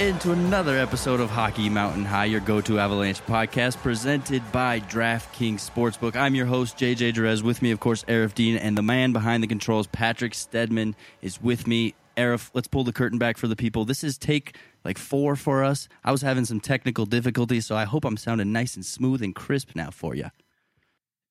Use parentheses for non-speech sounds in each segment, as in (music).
into another episode of Hockey Mountain High, your go to Avalanche podcast presented by DraftKings Sportsbook. I'm your host, JJ Jerez. With me, of course, Aarif Deen, and the man behind the controls, Patrick Stedman, is with me. Aarif, let's pull the curtain back for the people. This is take like four for us. I was having some technical difficulties, so I hope I'm sounding nice and smooth and crisp now for you.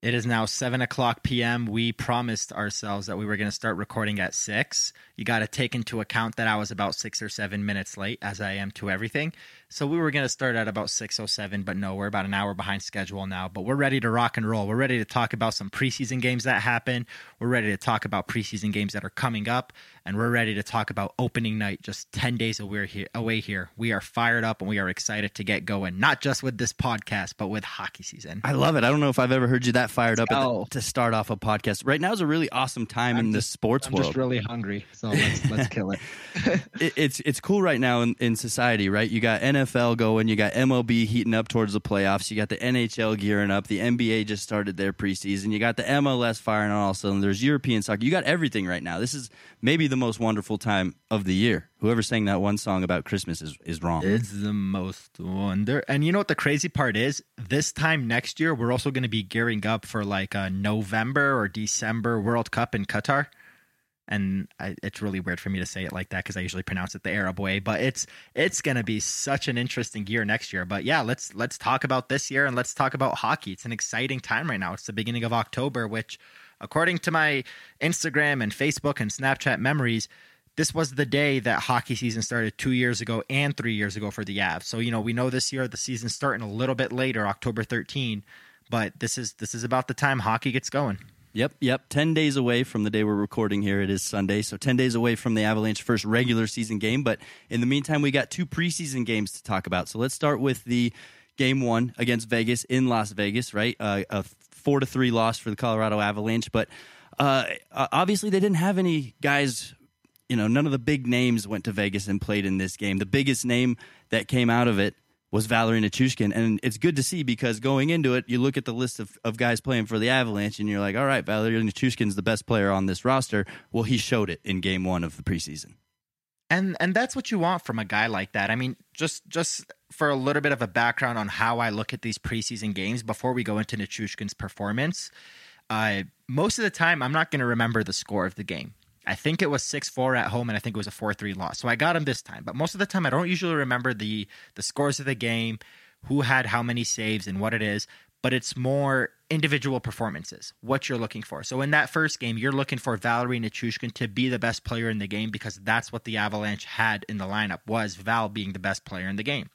It is now 7 o'clock p.m. We promised ourselves that we were going to start recording at 6. You got to take into account that I was about six or seven minutes late, as I am to everything. So we were going to start at about 6.07, but no, we're about an hour behind schedule now. But we're ready to rock and roll. We're ready to talk about some preseason games that happen. We're ready to talk about preseason games that are coming up. And we're ready to talk about opening night just 10 days away here. We are fired up and we are excited to get going, not just with this podcast, but with hockey season. I love it. I don't know if I've ever heard you that fired up the, oh. to start off a podcast. Right now is a really awesome time I'm in just, the sports I'm world. just really hungry, so let's let's (laughs) kill it. it. It's it's cool right now in, in society, right? You got NFL going, you got MLB heating up towards the playoffs, you got the NHL gearing up, the NBA just started their preseason, you got the MLS firing on all cylinders, there's European soccer, you got everything right now. This is maybe the most wonderful time of the year. Whoever sang that one song about Christmas is, is wrong. It's the most wonder. And you know what the crazy part is? This time next year, we're also going to be gearing up for like a November or December World Cup in Qatar and I, it's really weird for me to say it like that because I usually pronounce it the Arab way. But it's it's gonna be such an interesting year next year. But yeah, let's let's talk about this year and let's talk about hockey. It's an exciting time right now. It's the beginning of October, which, according to my Instagram and Facebook and Snapchat memories, this was the day that hockey season started two years ago and three years ago for the Avs. So you know we know this year the season's starting a little bit later, October 13. But this is this is about the time hockey gets going. Yep, yep. 10 days away from the day we're recording here. It is Sunday. So 10 days away from the Avalanche first regular season game. But in the meantime, we got two preseason games to talk about. So let's start with the game one against Vegas in Las Vegas, right? Uh, a four to three loss for the Colorado Avalanche. But uh, obviously, they didn't have any guys. You know, none of the big names went to Vegas and played in this game. The biggest name that came out of it was Valeri Nichushkin. And it's good to see because going into it, you look at the list of, of guys playing for the Avalanche and you're like, all right, Valeri Nichushkin's the best player on this roster. Well, he showed it in game one of the preseason. And and that's what you want from a guy like that. I mean, just just for a little bit of a background on how I look at these preseason games before we go into Nichushkin's performance. Uh, most of the time, I'm not going to remember the score of the game. I think it was 6-4 at home and I think it was a 4-3 loss. So I got him this time. But most of the time I don't usually remember the the scores of the game, who had how many saves and what it is, but it's more individual performances, what you're looking for. So in that first game, you're looking for Valeri Nichushkin to be the best player in the game because that's what the Avalanche had in the lineup was Val being the best player in the game.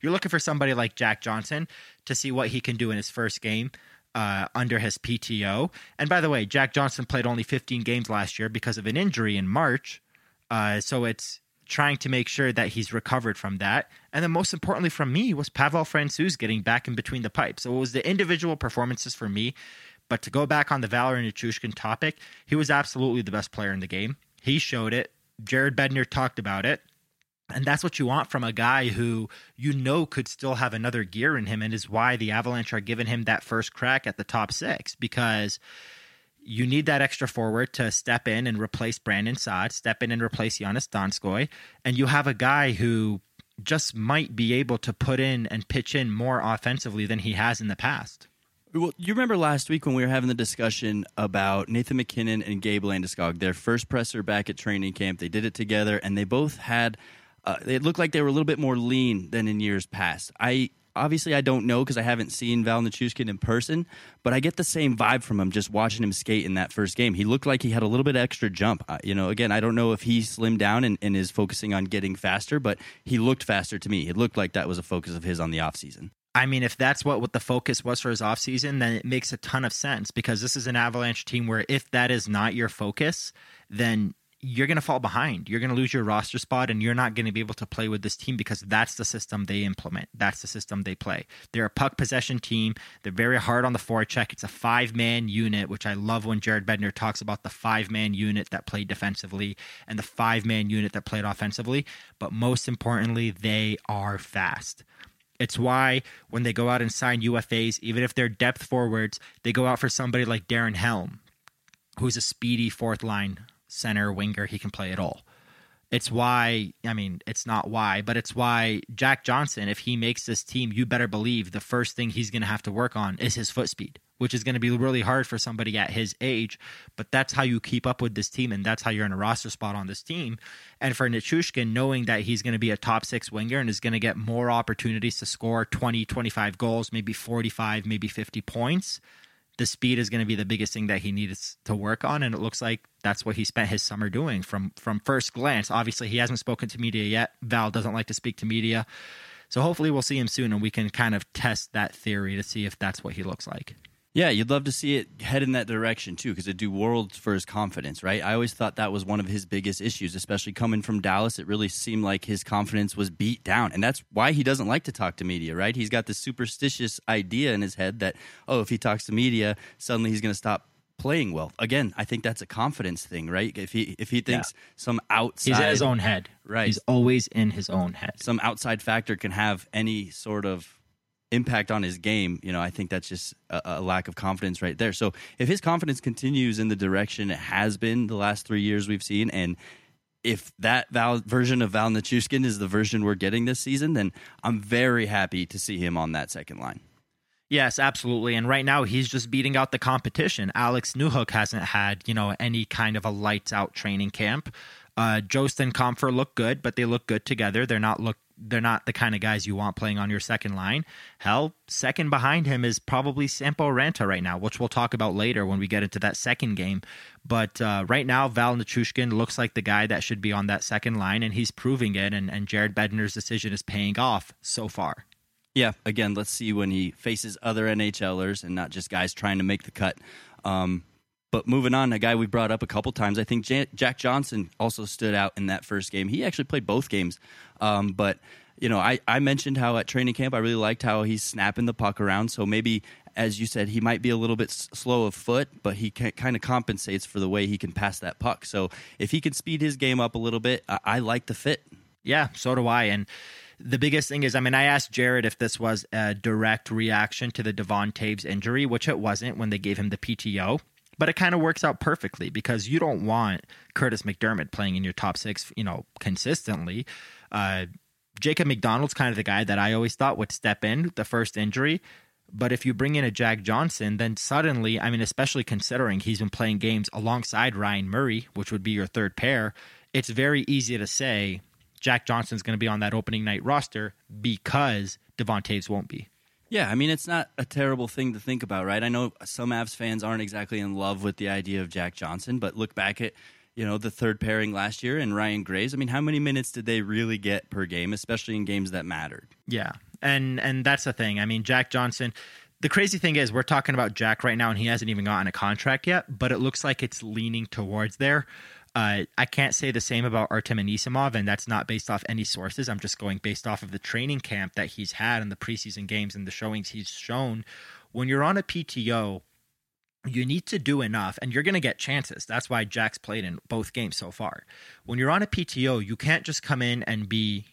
You're looking for somebody like Jack Johnson to see what he can do in his first game uh, under his PTO. And by the way, Jack Johnson played only 15 games last year because of an injury in March. Uh, so it's trying to make sure that he's recovered from that. And then most importantly from me was Pavel Francouz getting back in between the pipes. So it was the individual performances for me. But to go back on the Valeri Nichushkin topic, he was absolutely the best player in the game. He showed it. Jared Bednar talked about it. And that's what you want from a guy who you know could still have another gear in him, and is why the Avalanche are giving him that first crack at the top six because you need that extra forward to step in and replace Brandon Saad, step in and replace Joonas Donskoy, and you have a guy who just might be able to put in and pitch in more offensively than he has in the past. Well, you remember last week when we were having the discussion about Nathan MacKinnon and Gabe Landeskog, their first presser back at training camp. They did it together, and they both had uh, it looked like they were a little bit more lean than in years past. I obviously I don't know because I haven't seen Val Nichushkin in person, but I get the same vibe from him just watching him skate in that first game. He looked like he had a little bit extra jump. Uh, you know, again, I don't know if he slimmed down and, and, is focusing on getting faster, but he looked faster to me. It looked like that was a focus of his on the offseason. I mean, if that's what, what the focus was for his offseason, then it makes a ton of sense because this is an Avalanche team where if that is not your focus, then you're going to fall behind. You're going to lose your roster spot and you're not going to be able to play with this team because that's the system they implement. That's the system they play. They're a puck possession team. They're very hard on the forecheck. It's a five man unit, which I love when Jared Bednar talks about the five man unit that played defensively and the five man unit that played offensively. But most importantly, they are fast. It's why when they go out and sign UFAs, even if they're depth forwards, they go out for somebody like Darren Helm, who's a speedy fourth line center, winger, he can play it all. It's why, I mean, it's not why, but it's why Jack Johnson, if he makes this team, you better believe the first thing he's going to have to work on is his foot speed, which is going to be really hard for somebody at his age. But that's how you keep up with this team, and that's how you're in a roster spot on this team. And for Nichushkin, knowing that he's going to be a top six winger and is going to get more opportunities to score 20, 25 goals, maybe 45, maybe 50 points the speed is going to be the biggest thing that he needs to work on and it looks like that's what he spent his summer doing from from first glance. Obviously he hasn't spoken to media yet. Val doesn't like to speak to media. So hopefully we'll see him soon and we can kind of test that theory to see if that's what he looks like Yeah, you'd love to see it head in that direction too, because it'd do worlds for his confidence, right? I always thought that was one of his biggest issues, especially coming from Dallas. It really seemed like his confidence was beat down, and that's why he doesn't like to talk to media, right? He's got this superstitious idea in his head that oh, if he talks to media, suddenly he's going to stop playing well. Again, I think that's a confidence thing, right? If he if he thinks some outside he's in his own head Right. he's always in his own head some outside factor can have any sort of impact on his game, you know, I think that's just a, a, lack of confidence right there. So if his confidence continues in the direction it has been the last three years we've seen, and if that Val, version of Val Nichushkin is the version we're getting this season, then I'm very happy to see him on that second line. Yes, absolutely. And right now he's just beating out the competition. Alex Newhook hasn't had, you know, any kind of a lights out training camp. Uh Jost and Compher look good, but they look good together. They're not look they're not the kind of guys you want playing on your second line. Hell, second behind him is probably Sampo Ranta right now, which we'll talk about later when we get into that second game. But uh, right now, Val Nichushkin looks like the guy that should be on that second line, and he's proving it. And, and Jared Bednar's decision is paying off so far. Yeah, again, let's see when he faces other NHLers and not just guys trying to make the cut. Um, but moving on, a guy we brought up a couple times, I think Jack Johnson also stood out in that first game. He actually played both games, um, but you know, I, I mentioned how at training camp I really liked how he's snapping the puck around. So maybe, as you said, he might be a little bit slow of foot, but he kind of compensates for the way he can pass that puck. So if he can speed his game up a little bit, I, I like the fit. Yeah, so do I. And the biggest thing is, I mean, I asked Jared if this was a direct reaction to the Devon Toews injury, which it wasn't when they gave him the PTO. But it kind of works out perfectly because you don't want Curtis McDermott playing in your top six, you know, consistently. Uh, Jacob MacDonald's kind of the guy that I always thought would step in the first injury. But if you bring in a Jack Johnson, then suddenly, I mean, especially considering he's been playing games alongside Ryan Murray, which would be your third pair, it's very easy to say Jack Johnson's going to be on that opening night roster because Devon Toews won't be. Yeah, I mean, it's not a terrible thing to think about, right? I know some Avs fans aren't exactly in love with the idea of Jack Johnson, but look back at you know the third pairing last year and Ryan Graves. I mean, how many minutes did they really get per game, especially in games that mattered? Yeah, and and that's the thing. I mean, Jack Johnson. The crazy thing is, we're talking about Jack right now, and he hasn't even gotten a contract yet. But it looks like it's leaning towards there. Uh, I can't say the same about Artem Anisimov, and that's not based off any sources. I'm just going based off of the training camp that he's had and the preseason games and the showings he's shown. When you're on a PTO, you need to do enough, and you're going to get chances. That's why Jack's played in both games so far. When you're on a PTO, you can't just come in and be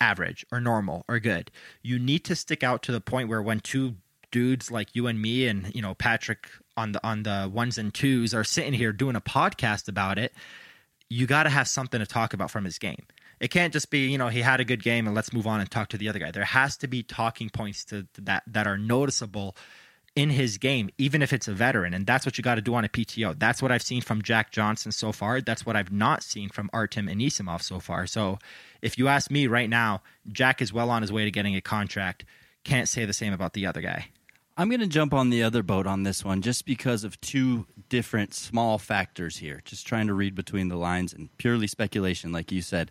average or normal or good. You need to stick out to the point where when two dudes like you and me and you know Patrick on the on the ones and twos are sitting here doing a podcast about it, you got to have something to talk about from his game. It can't just be, you know, he had a good game and let's move on and talk to the other guy. There has to be talking points to, that that are noticeable in his game, even if it's a veteran. And that's what you got to do on a PTO. That's what I've seen from Jack Johnson so far. That's what I've not seen from Artem Anisimov so far. So if you ask me right now, Jack is well on his way to getting a contract. Can't say the same about the other guy. I'm going to jump on the other boat on this one just because of two different small factors here. Just trying to read between the lines and purely speculation, like you said.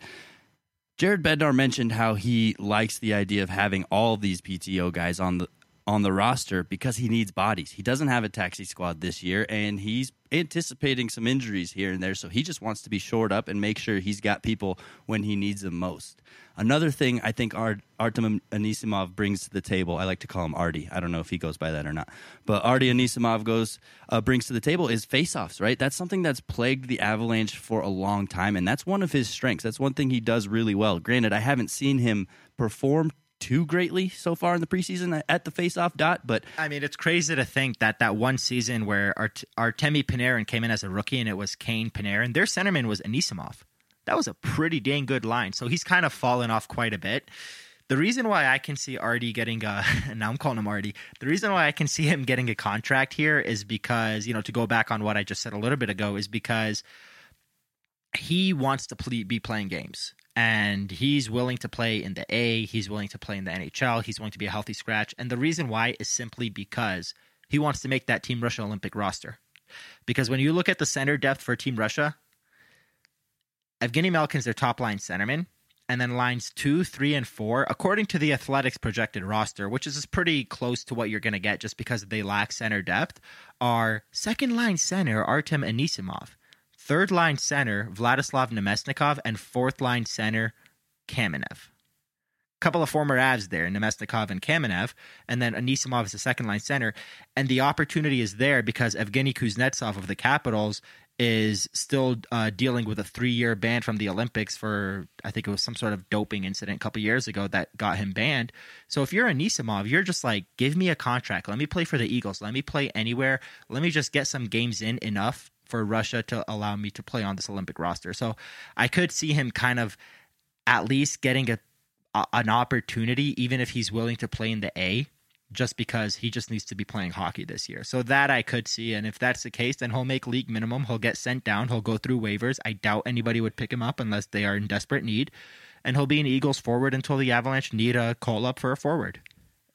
Jared Bednar mentioned how he likes the idea of having all these PTO guys on the on the roster because he needs bodies. He doesn't have a taxi squad this year, and he's anticipating some injuries here and there. So he just wants to be shored up and make sure he's got people when he needs them most. Another thing I think Art, Artem Anisimov brings to the table, I like to call him Artie. I don't know if he goes by that or not, but Artie Anisimov goes uh, brings to the table is faceoffs. Right, that's something that's plagued the Avalanche for a long time, and that's one of his strengths. That's one thing he does really well. Granted, I haven't seen him perform too greatly so far in the preseason at the faceoff dot. But I mean, it's crazy to think that that one season where Art- Artemi Panarin came in as a rookie and it was Kane Panarin, their centerman was Anisimov. that was a pretty dang good line. So he's kind of fallen off quite a bit. The reason why I can see Artie getting a (laughs) now I'm calling him Artie. The reason why I can see him getting a contract here is because, you know, to go back on what I just said a little bit ago, is because he wants to be playing games and he's willing to play in the A, he's willing to play in the NHL, he's willing to be a healthy scratch. And the reason why is simply because he wants to make that Team Russia Olympic roster. Because when you look at the center depth for Team Russia, Evgeny Malkin's their top line centerman and then lines two, three, and four, according to the Athletics projected roster, which is pretty close to what you're going to get just because they lack center depth, are second line center Artem Anisimov, third line center Vladislav Namestnikov, and fourth line center Kamenev. A couple of former Avs there, Namestnikov and Kamenev, and then Anisimov is the second line center. And the opportunity is there because Evgeny Kuznetsov of the Capitals is still uh, dealing with a three-year ban from the Olympics for I think it was some sort of doping incident a couple years ago that got him banned. So if you're Anisimov, you're just like, give me a contract. Let me play for the Eagles. Let me play anywhere. Let me just get some games in enough for Russia to allow me to play on this Olympic roster. So I could see him kind of at least getting a, a an opportunity, even if he's willing to play in the A just because he just needs to be playing hockey this year. So that I could see. And if that's the case, then he'll make league minimum. He'll get sent down. He'll go through waivers. I doubt anybody would pick him up unless they are in desperate need. And he'll be an Eagles forward until the Avalanche need a call up for a forward.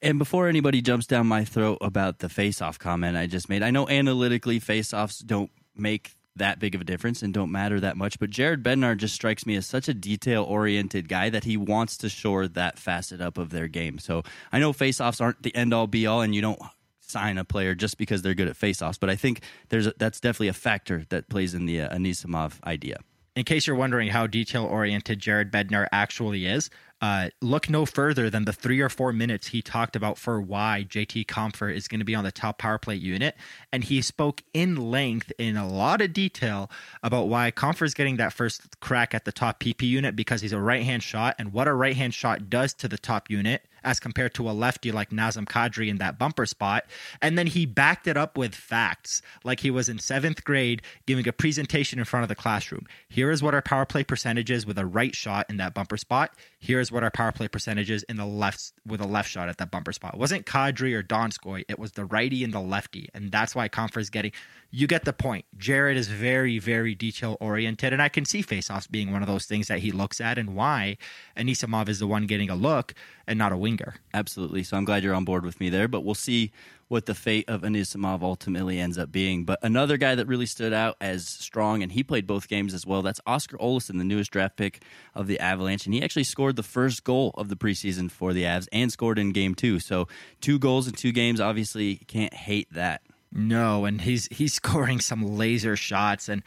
And before anybody jumps down my throat about the face-off comment I just made, I know analytically face-offs don't make that big of a difference and don't matter that much. But Jared Bednar just strikes me as such a detail oriented guy that he wants to shore that facet up of their game. So I know faceoffs aren't the end all be all, and you don't sign a player just because they're good at faceoffs. But I think there's a, that's definitely a factor that plays in the uh, Anisimov idea. In case you're wondering how detail oriented Jared Bednar actually is, uh, look no further than the three or four minutes he talked about for why JT Compher is going to be on the top power play unit. And he spoke in length, in a lot of detail, about why Compher is getting that first crack at the top PP unit because he's a right hand shot and what a right hand shot does to the top unit as compared to a lefty like Nazem Kadri in that bumper spot. And then he backed it up with facts, like he was in seventh grade giving a presentation in front of the classroom. Here is what our power play percentage is with a right shot in that bumper spot. Here's what our power play percentage is in the left with a left shot at that bumper spot. It wasn't Kadri or Donskoy, it was the righty and the lefty. And that's why Compher's getting you get the point. Jared is very, very detail oriented, and I can see faceoffs being one of those things that he looks at and why Anisimov is the one getting a look and not a winger. Absolutely. So I'm glad you're on board with me there, but we'll see what the fate of Anisimov ultimately ends up being. But another guy that really stood out as strong, and he played both games as well, that's Oskar Olausson, the newest draft pick of the Avalanche. And he actually scored the first goal of the preseason for the Avs and scored in game two. So two goals in two games, obviously, can't hate that. No, and he's he's (laughs) scoring some laser shots and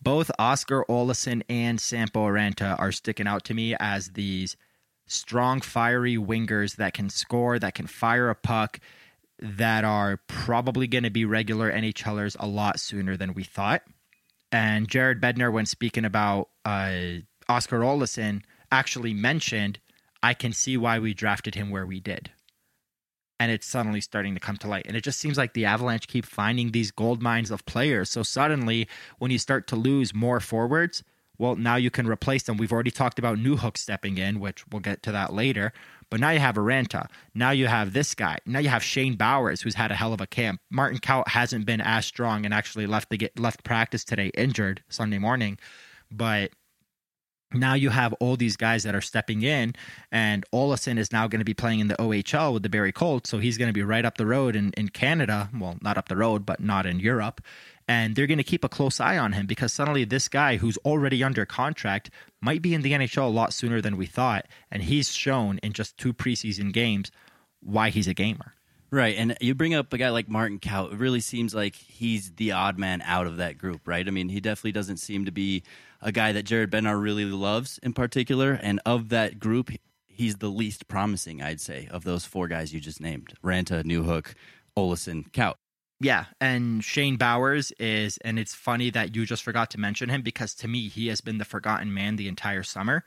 both Oskar Olausson and Sampo Ranta are sticking out to me as these strong, fiery wingers that can score, that can fire a puck, that are probably going to be regular NHLers a lot sooner than we thought. And Jared Bednar, when speaking about uh, Oskar Olausson, actually mentioned, I can see why we drafted him where we did and it's suddenly starting to come to light. And it just seems like the Avalanche keep finding these gold mines of players. So suddenly, when you start to lose more forwards, well, now you can replace them. We've already talked about Newhook stepping in, which we'll get to that later. But now you have a Ranta. Now you have this guy. Now you have Shane Bowers, who's had a hell of a camp. Martin Kaut hasn't been as strong and actually left the get left practice today, injured Sunday morning. But now you have all these guys that are stepping in, and Olausson is now going to be playing in the OHL with the Barrie Colts, so he's going to be right up the road in, in Canada. Well, not up the road, but not in Europe. And they're going to keep a close eye on him because suddenly this guy who's already under contract might be in the NHL a lot sooner than we thought. And he's shown in just two preseason games why he's a gamer. Right, and you bring up a guy like Martin Kaut. It really seems like he's the odd man out of that group, right? I mean, he definitely doesn't seem to be a guy that Jared Bednar really loves in particular. And of that group, he's the least promising, I'd say, of those four guys you just named Ranta, Newhook, Olausson, Kaut. Yeah, and Shane Bowers is, and it's funny that you just forgot to mention him because to me, he has been the forgotten man the entire summer,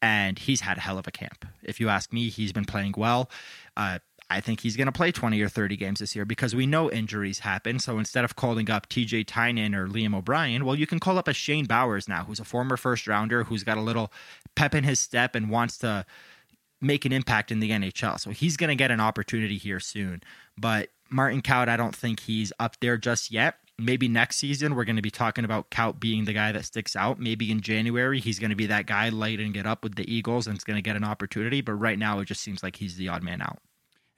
and he's had a hell of a camp. If you ask me, he's been playing well. Uh, I think he's going to play 20 or 30 games this year because we know injuries happen. So instead of calling up TJ Tynan or Liam O'Brien, well, you can call up a Shane Bowers now, who's a former first rounder, who's got a little pep in his step and wants to make an impact in the NHL. So he's going to get an opportunity here soon. But Martin Kaut, I don't think he's up there just yet. Maybe next season we're going to be talking about Kaut being the guy that sticks out. Maybe in January he's going to be that guy lighting it up with the Eagles and is going to get an opportunity. But right now it just seems like he's the odd man out.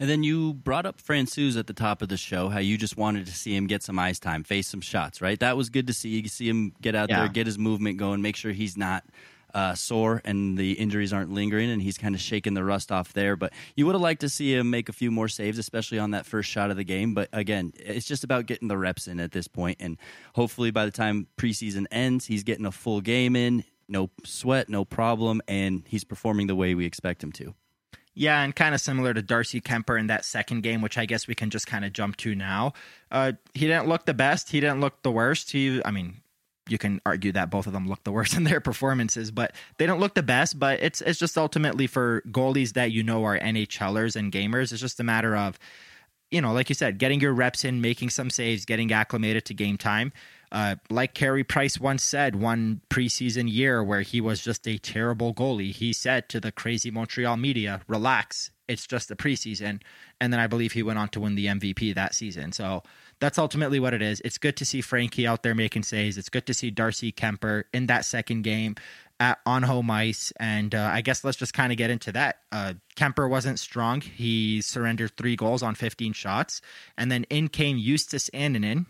And then you brought up Francouz at the top of the show, how you just wanted to see him get some ice time, face some shots, right? That was good to see. You see him get out Yeah. there, get his movement going, make sure he's not uh, sore and the injuries aren't lingering, and he's kind of shaking the rust off there. But you would have liked to see him make a few more saves, especially on that first shot of the game. But again, it's just about getting the reps in at this point, and hopefully by the time preseason ends, he's getting a full game in, no sweat, no problem, and he's performing the way we expect him to. Yeah, and kind of similar to Darcy Kuemper in that second game, which I guess we can just kind of jump to now. Uh, he didn't look the best. He didn't look the worst. He, I mean, you can argue that both of them look the worst (laughs) in their performances, but they don't look the best. But it's it's just ultimately for goalies that you know are NHLers and gamers. It's just a matter of, you know, like you said, getting your reps in, making some saves, getting acclimated to game time. Uh, like Carey Price once said, one preseason year where he was just a terrible goalie, he said to the crazy Montreal media, "Relax, it's just the preseason." And then I believe he went on to win the MVP that season. So that's ultimately what it is. It's good to see Frankie out there making saves. It's good to see Darcy Kuemper in that second game at on home ice. And uh, I guess let's just kind of get into that. Uh, Kuemper wasn't strong. He surrendered three goals on 15 shots, and then in came Justus Annunen.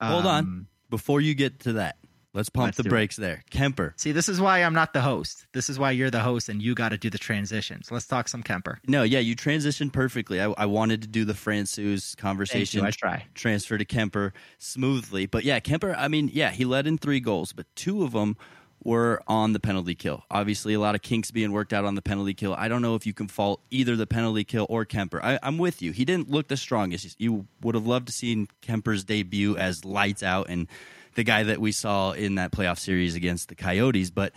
Hold on. Um, Before you get to that, let's pump Let's the do it. brakes there. Kuemper. See, this is why I'm not the host. This is why you're the host, and you got to do the transitions. Let's talk some Kuemper. No, yeah, you transitioned perfectly. I, I wanted to do the Thank conversation you. I try. transfer to Kuemper smoothly. But yeah, Kuemper, I mean, yeah, he led in three goals, but two of them were on the penalty kill. Obviously, a lot of kinks being worked out on the penalty kill. I don't know if you can fault either the penalty kill or Kuemper. I, I'm with you. He didn't look the strongest. You would have loved to seen Kuemper's debut as lights out and the guy that we saw in that playoff series against the Coyotes, but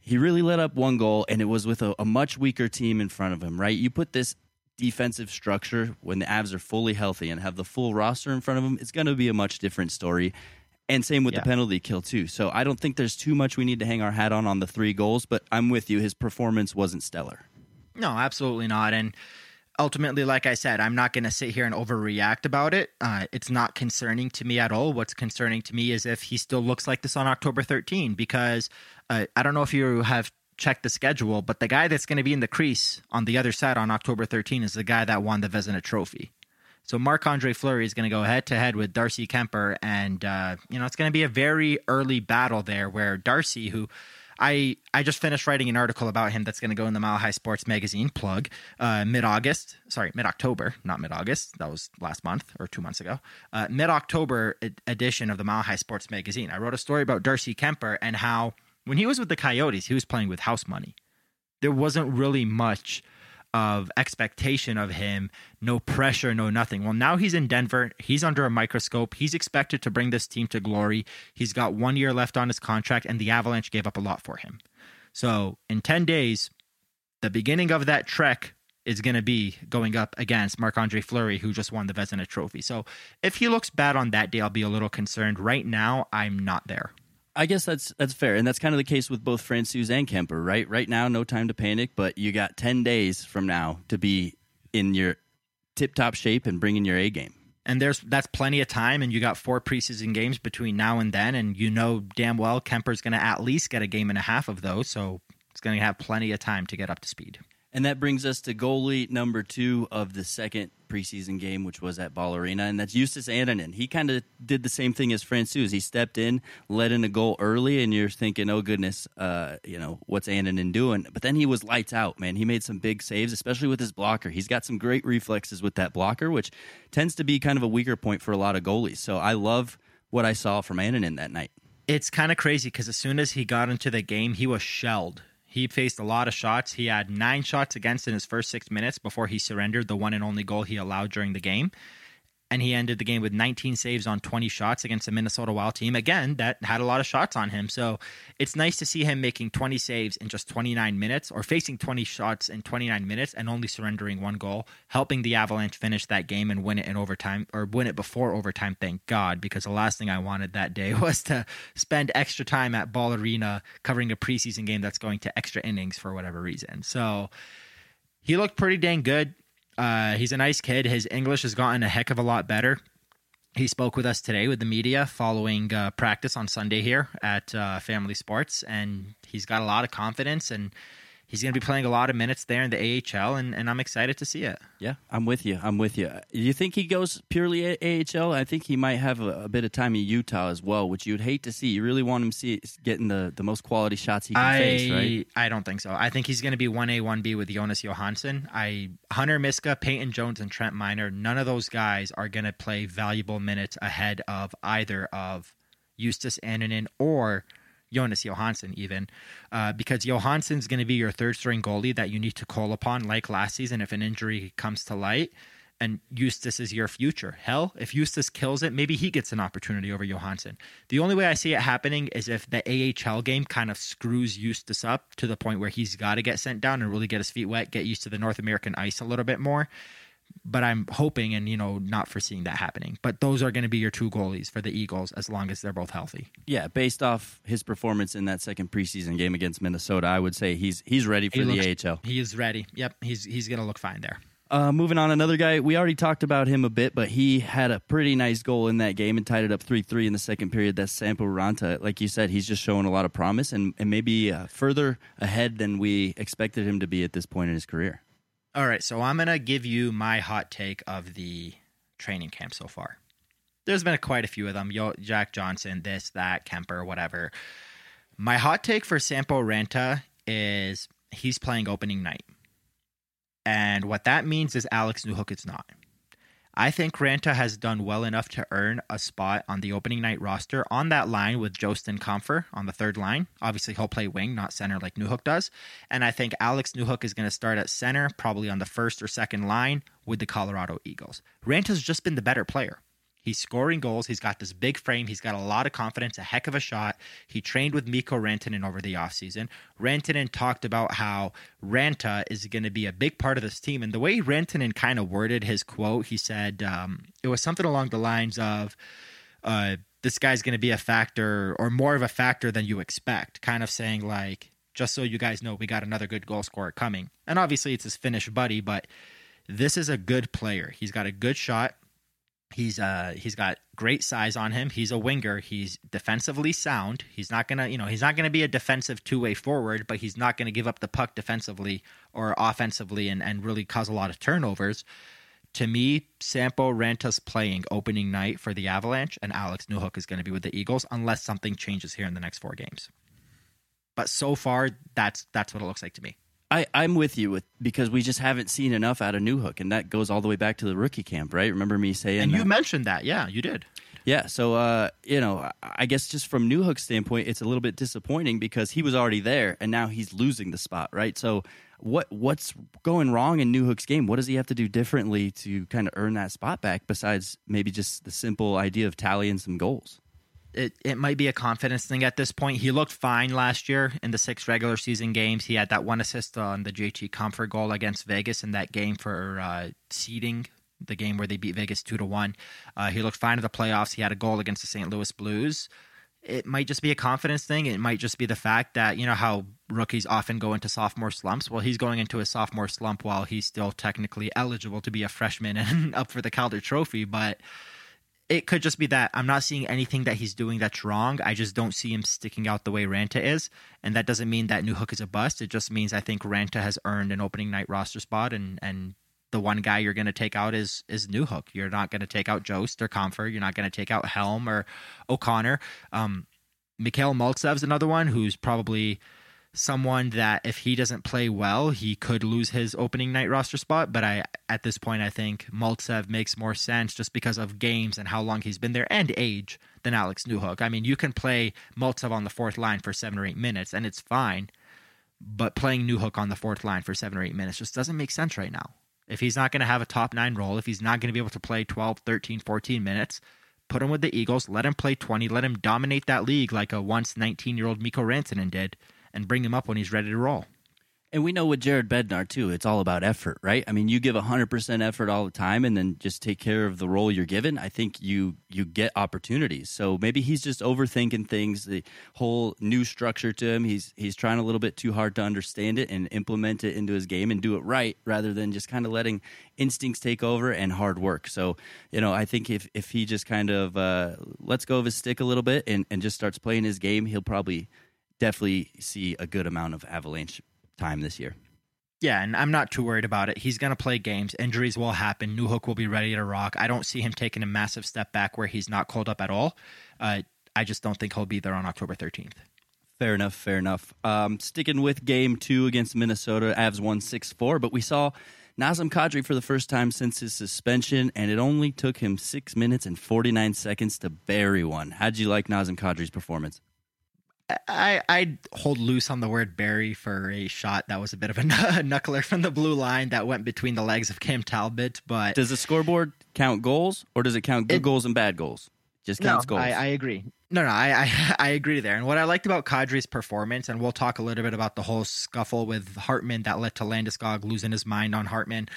he really let up one goal, and it was with a, a much weaker team in front of him, right? You put this defensive structure when the Avs are fully healthy and have the full roster in front of them, it's going to be a much different story. And same with Yeah. the penalty kill, too. So I don't think there's too much we need to hang our hat on on the three goals, but I'm with you. His performance wasn't stellar. No, absolutely not. And ultimately, like I said, I'm not going to sit here and overreact about it. Uh, it's not concerning to me at all. What's concerning to me is if he still looks like this on October 13, because uh, I don't know if you have checked the schedule, but the guy that's going to be in the crease on the other side on October 13 is the guy that won the Vezina Trophy. So Marc Andre Fleury is going to go head to head with Darcy Kuemper, and uh, you know it's going to be a very early battle there, where Darcy, who I I just finished writing an article about him that's going to go in the Mile High Sports magazine plug uh, mid August, sorry mid October, not mid August. That was last month or two months ago. Uh, mid October ed- edition of the Mile High Sports magazine. I wrote a story about Darcy Kuemper and how when he was with the Coyotes, he was playing with house money. There wasn't really much of expectation of him, no pressure, no nothing. Well, now he's in Denver. He's under a microscope. He's expected to bring this team to glory. He's got one year left on his contract, and the Avalanche gave up a lot for him. So, in 10 days, the beginning of that trek is going to be going up against Marc Andre Fleury, who just won the Vezina Trophy. So, if he looks bad on that day, I'll be a little concerned. Right now, I'm not there. I guess that's that's fair, and that's kind of the case with both Francouz and Kuemper, right? Right now, no time to panic, but you got ten days from now to be in your tip-top shape and bring in your A game. and there's that's plenty of time and you got four preseason games between now and then and you know damn well Kuemper's going to at least get a game and a half of those so it's going to have plenty of time to get up to speed. And that brings us to goalie number two of the second preseason game, which was at Ball Arena, and that's Justus Annunen. He kind of did the same thing as Francouz. He stepped in, let in a goal early, and you're thinking, oh goodness, uh, you know what's Annunen doing? But then he was lights out, man. He made some big saves, especially with his blocker. He's got some great reflexes with that blocker, which tends to be kind of a weaker point for a lot of goalies. So I love what I saw from Annanen that night. It's kind of crazy cuz as soon as he got into the game he was shelled. He faced a lot of shots. He had 9 shots against in his first 6 minutes before he surrendered the one and only goal he allowed during the game. And he ended the game with 19 saves on 20 shots against the Minnesota Wild team. Again, that had a lot of shots on him. So it's nice to see him making 20 saves in just 29 minutes or facing 20 shots in 29 minutes and only surrendering one goal, helping the Avalanche finish that game and win it in overtime or win it before overtime. Thank God, because the last thing I wanted that day (laughs) was to spend extra time at Ball Arena covering a preseason game that's going to extra innings for whatever reason. So he looked pretty dang good. Uh, he's a nice kid. His English has gotten a heck of a lot better. He spoke with us today with the media following uh, practice on Sunday here at uh, Family Sports, and he's got a lot of confidence and he's going to be playing a lot of minutes there in the AHL, and, and I'm excited to see it. Yeah, I'm with you. I'm with you. You think he goes purely AHL? I think he might have a, a, bit of time in Utah as well, which you'd hate to see. You really want him see getting the, the most quality shots he can I, face, right? I don't think so. I think he's going to be 1A, 1B with Jonas Johansson. I Hunter Miska, Peyton Jones, and Trent Miner, none of those guys are going to play valuable minutes ahead of either of Justus Annunen or – Jonas Johansson even, uh, because Johansson's going to be your third string goalie that you need to call upon, like last season, if an injury comes to light. And Justus is your future. Hell, if Justus kills it, maybe he gets an opportunity over Johansson. The only way I see it happening is if the AHL game kind of screws Justus up to the point where he's got to get sent down and really get his feet wet, get used to the North American ice a little bit more but I'm hoping and you know not foreseeing that happening. But those are going to be your two goalies for the Eagles as long as they're both healthy. Yeah, based off his performance in that second preseason game against Minnesota, I would say he's he's ready for he the looks, AHL. He is ready. Yep, he's he's going to look fine there. Uh, moving on, another guy we already talked about him a bit, but he had a pretty nice goal in that game and tied it up three three in the second period. That's Sampo Ranta. Like you said, he's just showing a lot of promise and and maybe uh, further ahead than we expected him to be at this point in his career. All right, so I'm gonna give you my hot take of the training camp so far. There's been quite a few of them. Yo, Jack Johnson, this, that, Kuemper, whatever. My hot take for Sampo Ranta is he's playing opening night, and what that means is Alex Newhook is not. I think Ranta has done well enough to earn a spot on the opening night roster on that line with Jost and Compher on the third line. Obviously, he'll play wing, not center like Newhook does. And I think Alex Newhook is going to start at center, probably on the first or second line with the Colorado Eagles. Ranta's just been the better player. He's scoring goals. He's got this big frame. He's got a lot of confidence, a heck of a shot. He trained with Mikko Rantanen over the offseason. Rantanen talked about how Ranta is going to be a big part of this team. And the way Rantanen kind of worded his quote, he said um, it was something along the lines of, uh, this guy's going to be a factor or more of a factor than you expect, kind of saying, like, just so you guys know, we got another good goal scorer coming. And obviously, it's his Finnish buddy, but this is a good player. He's got a good shot He's uh he's got great size on him. He's a winger. He's defensively sound. He's not gonna you know he's not gonna be a defensive two way forward, but he's not gonna give up the puck defensively or offensively and and really cause a lot of turnovers. To me, Sampo Ranta's playing opening night for the Avalanche, and Alex Newhook is going to be with the Eagles unless something changes here in the next four games. But so far, that's that's what it looks like to me. I, I'm with you with because we just haven't seen enough out of Newhook, and that goes all the way back to the rookie camp, right? Remember me saying? And you that? mentioned that, yeah, you did. Yeah, so uh, you know, I guess just from Newhook's standpoint, it's a little bit disappointing because he was already there, and now he's losing the spot, right? So, what what's going wrong in Newhook's game? What does he have to do differently to kind of earn that spot back? Besides maybe just the simple idea of tallying some goals it, it might be a confidence thing at this point. He looked fine last year in the six regular season games. He had that one assist on the JT Compher goal against Vegas in that game for uh, seeding, the game where they beat Vegas two to one. Uh, he looked fine in the playoffs. He had a goal against the St. Louis Blues. It might just be a confidence thing. It might just be the fact that you know how rookies often go into sophomore slumps. Well, he's going into a sophomore slump while he's still technically eligible to be a freshman (laughs) and up for the Calder Trophy, but it could just be that I'm not seeing anything that he's doing that's wrong. I just don't see him sticking out the way Ranta is. And that doesn't mean that Newhook is a bust. It just means I think Ranta has earned an opening night roster spot and and the one guy you're going to take out is is Newhook. You're not going to take out Jost or Compher. You're not going to take out Helm or O'Connor. Um, Mikhail Maltsev's another one who's probably someone that if he doesn't play well, he could lose his opening night roster spot. But I, at this point, I think Maltsev makes more sense just because of games and how long he's been there and age than Alex Newhook. I mean, you can play Maltsev on the fourth line for seven or eight minutes and it's fine. But playing Newhook on the fourth line for seven or eight minutes just doesn't make sense right now. If he's not going to have a top nine role, if he's not going to be able to play 12, 13, 14 minutes, put him with the Eagles, let him play 20, let him dominate that league like a once 19 year old Mikko Rantanen did, and bring him up when he's ready to roll. And we know with Jared Bednar too, it's all about effort, right? I mean, you give 100% effort all the time and then just take care of the role you're given. I think you you get opportunities. So maybe he's just overthinking things, the whole new structure to him. He's he's trying a little bit too hard to understand it and implement it into his game and do it right rather than just kind of letting instincts take over and hard work. So, you know, I think if if he just kind of uh, lets go of his stick a little bit and, and just starts playing his game, he'll probably definitely see a good amount of Avalanche time this year. Yeah, and I'm not too worried about it. He's going to play games. Injuries will happen. Newhook will be ready to rock. I don't see him taking a massive step back where he's not called up at all. Uh, I just don't think he'll be there on October 13th. Fair enough. Fair enough. Um, sticking with game two against Minnesota, Avs won 6 4, but we saw Nazem Kadri for the first time since his suspension, and it only took him six minutes and 49 seconds to bury one. How'd you like Nazem Kadri's performance? I I hold loose on the word bury for a shot that was a bit of a (laughs) knuckler from the blue line that went between the legs of Cam Talbot. But does the scoreboard count goals or does it count good it, goals and bad goals? Just counts no, goals. I, I, agree. No, no, I, I (laughs) I agree there. And what I liked about Kadri's performance, and we'll talk a little bit about the whole scuffle with Hartman that led to Landeskog losing his mind on Hartman.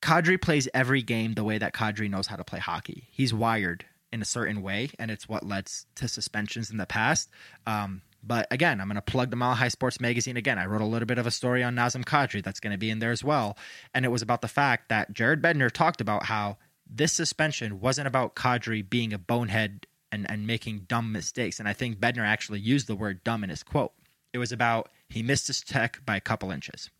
Kadri plays every game the way that Kadri knows how to play hockey. He's wired in a certain way, and it's what led to suspensions in the past. Um, but again, I'm going to plug the Mile High Sports magazine again. I wrote a little bit of a story on Nazem Kadri that's going to be in there as well, and it was about the fact that Jared Bednar talked about how this suspension wasn't about Kadri being a bonehead and, and making dumb mistakes. And I think Bednar actually used the word dumb in his quote. It was about he missed his tech by a couple inches.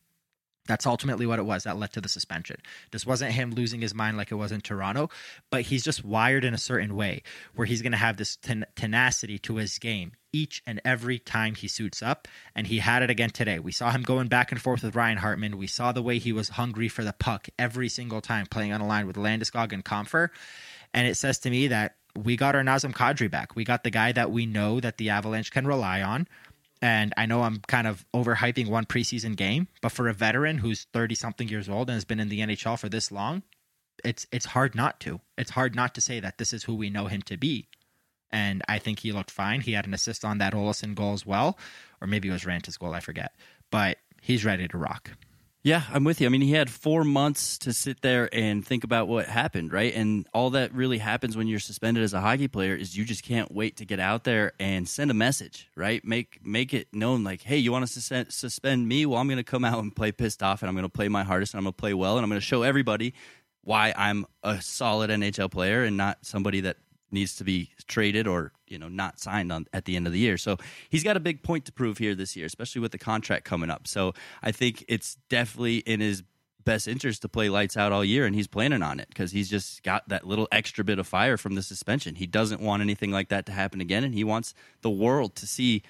That's ultimately what it was that led to the suspension. This wasn't him losing his mind like it was in Toronto, but he's just wired in a certain way where he's going to have this ten- tenacity to his game each and every time he suits up. And he had it again today. We saw him going back and forth with Ryan Hartman. We saw the way he was hungry for the puck every single time playing on a line with Landeskog and Compher. And it says to me that we got our Nazem Kadri back. We got the guy that we know that the Avalanche can rely on. And I know I'm kind of overhyping one preseason game, but for a veteran who's 30 something years old and has been in the NHL for this long, it's it's hard not to. It's hard not to say that this is who we know him to be. And I think he looked fine. He had an assist on that Olausson goal as well, or maybe it was Ranta's goal, I forget. But he's ready to rock. Yeah, I'm with you. I mean, he had four months to sit there and think about what happened, right? And all that really happens when you're suspended as a hockey player is you just can't wait to get out there and send a message, right? Make make it known, like, hey, you want to sus- suspend me? Well, I'm going to come out and play pissed off, and I'm going to play my hardest, and I'm going to play well, and I'm going to show everybody why I'm a solid NHL player and not somebody that needs to be traded or you know not signed on at the end of the year. So he's got a big point to prove here this year, especially with the contract coming up. So I think it's definitely in his best interest to play lights out all year, and he's planning on it because he's just got that little extra bit of fire from the suspension. He doesn't want anything like that to happen again, and he wants the world to see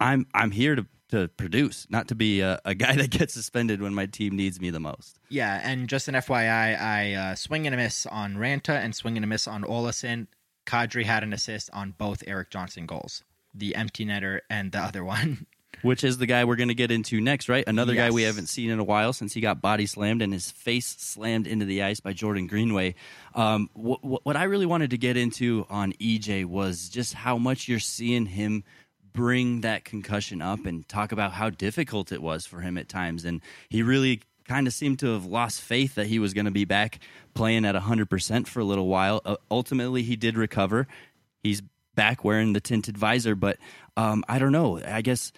I'm I'm here to to produce, not to be a, a, guy (laughs) that gets suspended when my team needs me the most. Yeah, and just an FYI, I uh, swing and a miss on Ranta and swing and a miss on Olausson. Kadri had an assist on both Erik Johnson goals, the empty netter and the other one. (laughs) Which is the guy we're going to get into next, right? Another yes. guy we haven't seen in a while since he got body slammed and his face slammed into the ice by Jordan Greenway. Um, wh- what I really wanted to get into on EJ was just how much you're seeing him bring that concussion up and talk about how difficult it was for him at times. And he really kind of seemed to have lost faith that he was going to be back playing at 100% for a little while. Uh, ultimately, he did recover. He's back wearing the tinted visor, but um, I don't know. I guess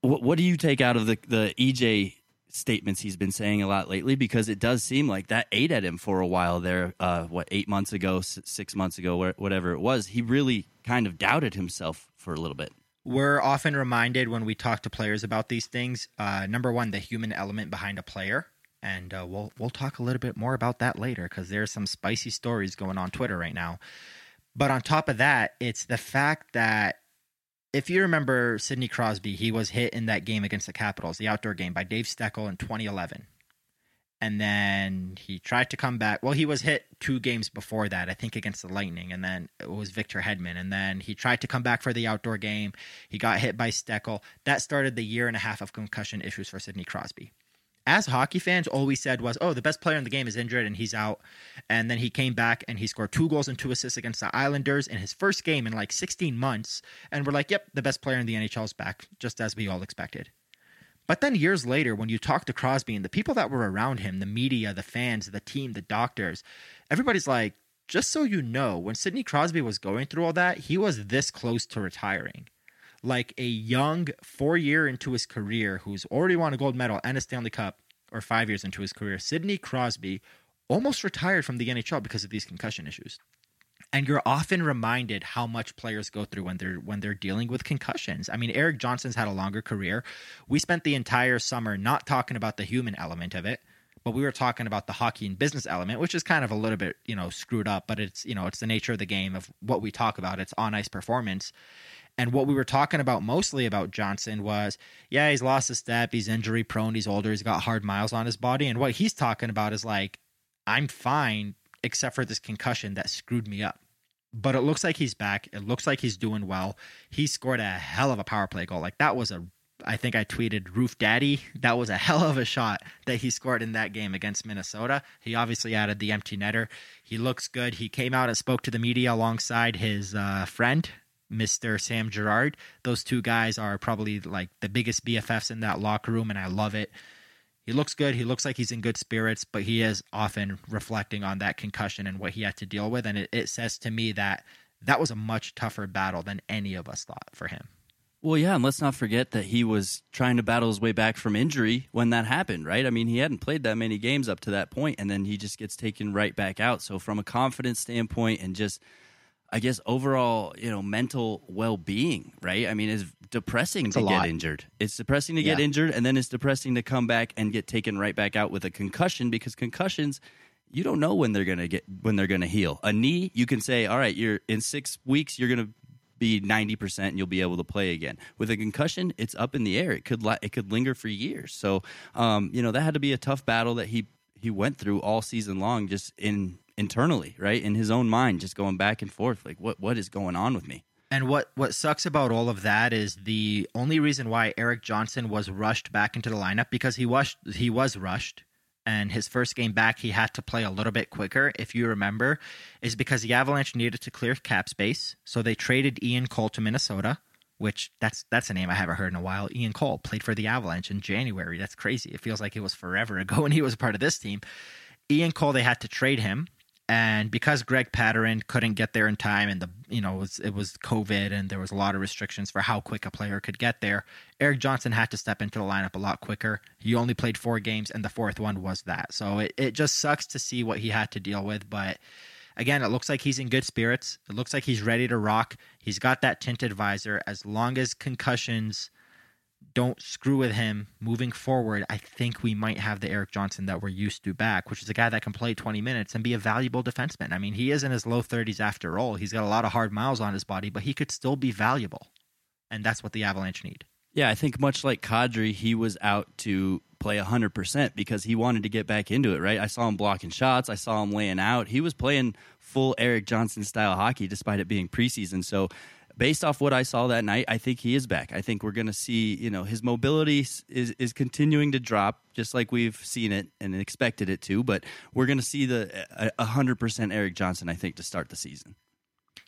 what, what do you take out of the, the EJ statements he's been saying a lot lately? Because it does seem like that ate at him for a while there. Uh, what, eight months ago, six months ago, whatever it was. He really kind of doubted himself for a little bit we're often reminded when we talk to players about these things. Uh, number one, the human element behind a player, and uh, we'll we'll talk a little bit more about that later because there's some spicy stories going on Twitter right now. But on top of that, it's the fact that if you remember Sidney Crosby, he was hit in that game against the Capitals, the outdoor game, by Dave Steckel in 2011 and then he tried to come back. Well, he was hit two games before that, I think against the Lightning, and then it was Victor Hedman, and then he tried to come back for the outdoor game. He got hit by Steckel. That started the year and a half of concussion issues for Sidney Crosby. as hockey fans, all we said was, "Oh, the best player in the game is injured and he's out." And then he came back and he scored two goals and two assists against the Islanders in his first game in like 16 months. And we're like, "Yep, the best player in the NHL is back," just as we all expected. But then years later, when you talk to Crosby and the people that were around him, the media, the fans, the team, the doctors, everybody's like, just so you know, when Sidney Crosby was going through all that, he was this close to retiring. Like a young four year into his career who's already won a gold medal and a Stanley Cup, or five years into his career, Sidney Crosby almost retired from the NHL because of these concussion issues. And you're often reminded how much players go through when they're when they're dealing with concussions. I mean, Erik Johnson's had a longer career. We spent the entire summer not talking about the human element of it but we were talking about the hockey and business element, which is kind of a little bit, you know, screwed up, but it's, you know, it's the nature of the game of what we talk about. It's on ice performance. And what we were talking about mostly about Johnson was, yeah, he's lost a step, he's injury prone, he's older, he's got hard miles on his body. And what he's talking about is like, I'm fine except for this concussion that screwed me up. But it looks like he's back. It looks like he's doing well. He scored a hell of a power play goal. Like that was a I think I tweeted Roof Daddy. That was a (laughs) hell of a shot that he scored in that game against Minnesota. He obviously added the empty netter. He looks good. He came out and spoke to the media alongside his uh, friend, Mr. Sam Girard. Those two guys are probably like the biggest BFFs in that locker room, and I love it. He looks good. He looks like he's in good spirits, but he is often reflecting on that concussion and what he had to deal with. And it, it says to me that that was a much tougher battle than any of us thought for him. Well, yeah, and let's not forget that he was trying to battle his way back from injury when that happened, right? I mean, he hadn't played that many games up to that point, and then he just gets taken right back out. So, from a confidence standpoint, and just, I guess, overall, you know, mental well being, right? I mean, it's depressing it's to get injured. It's depressing to get Yeah. injured, and then it's depressing to come back and get taken right back out with a concussion because concussions. You don't know when they're gonna get when they're gonna heal. A knee, you can say, "All right, you're in six weeks. You're gonna be 90% and you'll be able to play again. With a concussion, it's up in the air. It could li- it could linger for years. So, um, you know, that had to be a tough battle that he he went through all season long just in internally, right? In his own mind, just going back and forth like what what is going on with me? And what what sucks about all of that is the only reason why Erik Johnson was rushed back into the lineup because he was he was rushed and his first game back he had to play a little bit quicker if you remember is because the Avalanche needed to clear cap space. So they traded Ian Cole to Minnesota which that's that's a name I haven't heard in a while. Ian Cole played for the Avalanche in January. That's crazy. It feels like it was forever ago (laughs) when he was part of this team. Ian Cole they had to trade him and because Greg Pateryn couldn't get there in time, and the you know it was it was COVID, and there was a lot of restrictions for how quick a player could get there. Erik Johnson had to step into the lineup a lot quicker. He only played four games, and the fourth one was that. So it, it just sucks to see what he had to deal with. But again, it looks like he's in good spirits. It looks like he's ready to rock. He's got that tinted visor. As long as concussions don't screw with him moving forward, I think we might have the Erik Johnson that we're used to back, which is a guy that can play 20 minutes and be a valuable defenseman. I mean, he is in his low 30s after all. He's got a lot of hard miles on his body, but he could still be valuable. And that's what the Avalanche need. Yeah, I think much like Kadri, he was out to play 100% because he wanted to get back into it, right? I saw him blocking shots, I saw him laying out. He was playing full Erik Johnson style hockey despite it being preseason. So, based off what I saw that night, I think he is back. I think we're going to see, you know, his mobility is is continuing to drop just like we've seen it and expected it to, but we're going to see the a 100% Erik Johnson I think to start the season.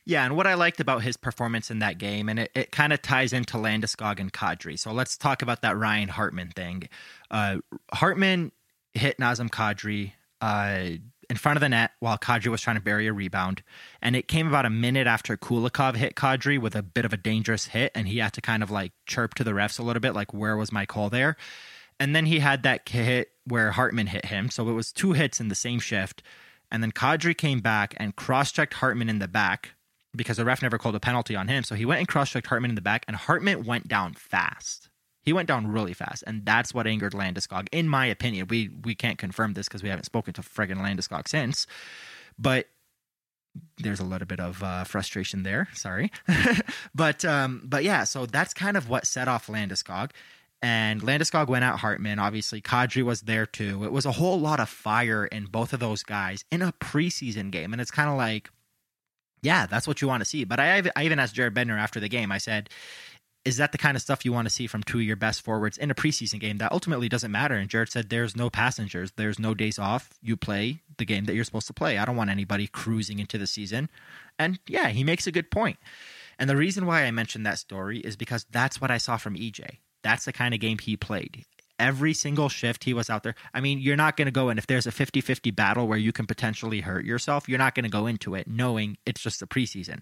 Yeah, and what I liked about his performance in that game, and it, it kind of ties into Landeskog and Kadri. So let's talk about that Ryan Hartman thing. Uh, Hartman hit Nazem Kadri uh, in front of the net while Kadri was trying to bury a rebound. And it came about a minute after Kulikov hit Kadri with a bit of a dangerous hit, and he had to kind of like chirp to the refs a little bit, like, where was my call there? And then he had that hit where Hartman hit him. So it was two hits in the same shift. And then Kadri came back and cross checked Hartman in the back because the ref never called a penalty on him. So he went and cross checked Hartman in the back, and Hartman went down fast. He went down really fast, and that's what angered Landeskog, in my opinion. We we can't confirm this because we haven't spoken to friggin' Landeskog since, but there's a little bit of uh, frustration there. Sorry, (laughs) but um, but yeah, so that's kind of what set off Landeskog. And Landeskog went at Hartman. Obviously, Kadri was there too. It was a whole lot of fire in both of those guys in a preseason game, and it's kind of like yeah, that's what you want to see. But I, I even asked Jared Bednar after the game. I said, is that the kind of stuff you want to see from two of your best forwards in a preseason game that ultimately doesn't matter? And Jared said, there's no passengers, there's no days off. You play the game that you're supposed to play. I don't want anybody cruising into the season. And yeah, he makes a good point. And the reason why I mentioned that story is because that's what I saw from EJ. That's the kind of game he played. Every single shift he was out there. I mean, you're not going to go in if there's a 50 50 battle where you can potentially hurt yourself, you're not going to go into it knowing it's just the preseason.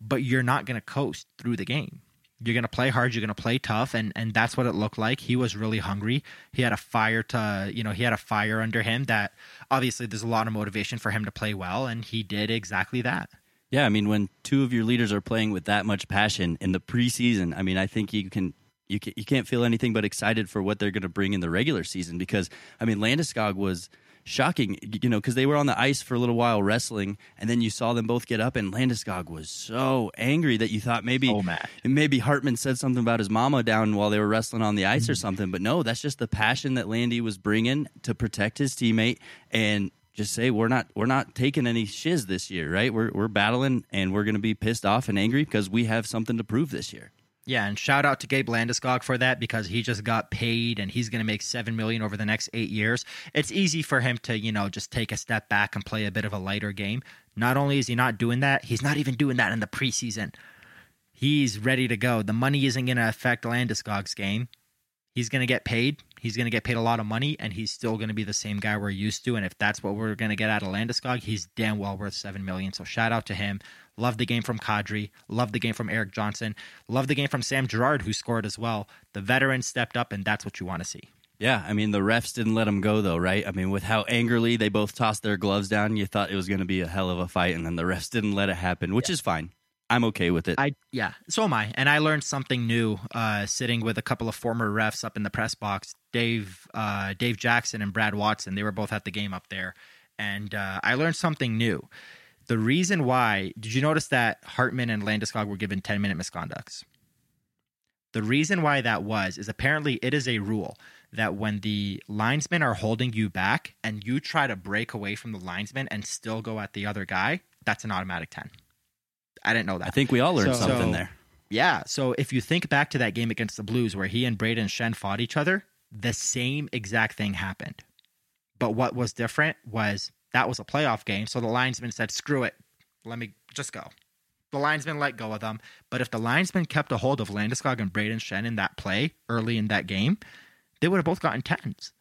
But you're not going to coast through the game you're going to play hard you're going to play tough and and that's what it looked like. He was really hungry. He had a fire to you know he had a fire under him that obviously there's a lot of motivation for him to play well and he did exactly that. Yeah i mean when two of your leaders are playing with that much passion in the preseason i mean i think you can you, can, you can't feel anything but excited for what they're going to bring in the regular season because i mean landeskog was shocking, you know, because they were on the ice for a little while wrestling, and then you saw them both get up, and Landeskog was so angry that you thought maybe so maybe Hartman said something about his mama down while they were wrestling on the ice mm-hmm. or something. But no, that's just the passion that Landy was bringing to protect his teammate and just say we're not we're not taking any shiz this year, right? We're we're battling and we're going to be pissed off and angry because we have something to prove this year. Yeah, and shout out to Gabe Landeskog for that because he just got paid and he's going to make seven million over the next eight years. It's easy for him to you know just take a step back and play a bit of a lighter game. Not only is he not doing that, he's not even doing that in the preseason. He's ready to go. The money isn't going to affect Landeskog's game. He's going to get paid. He's going to get paid a lot of money, and he's still going to be the same guy we're used to. And if that's what we're going to get out of Landeskog, he's damn well worth seven million. So shout out to him. Love the game from Kadri. Love the game from Erik Johnson. Love the game from Sam Girard, who scored as well. The veterans stepped up, and that's what you want to see. Yeah, I mean the refs didn't let them go though, right? I mean with how angrily they both tossed their gloves down, you thought it was going to be a hell of a fight, and then the refs (laughs) didn't let it happen, which yeah. is fine. I'm okay with it. I yeah, so am I. And I learned something new uh, sitting with a couple of former refs up in the press box, Dave uh, Dave Jackson and Brad Watson. They were both at the game up there, and uh, I learned something new. The reason why, did you notice that Hartman and Landeskog were given 10 minute misconducts? The reason why that was is apparently it is a rule that when the linesmen are holding you back and you try to break away from the linesman and still go at the other guy, that's an automatic 10. I didn't know that. I think we all learned so, something so, there. Yeah. So if you think back to that game against the Blues where he and Braden Schenn fought each other, the same exact thing happened. But what was different was that was a playoff game. So the linesman said, screw it. Let me just go. The linesman let go of them. But if the linesman kept a hold of Landeskog and Braden Schenn in that play early in that game, they would have both gotten tens.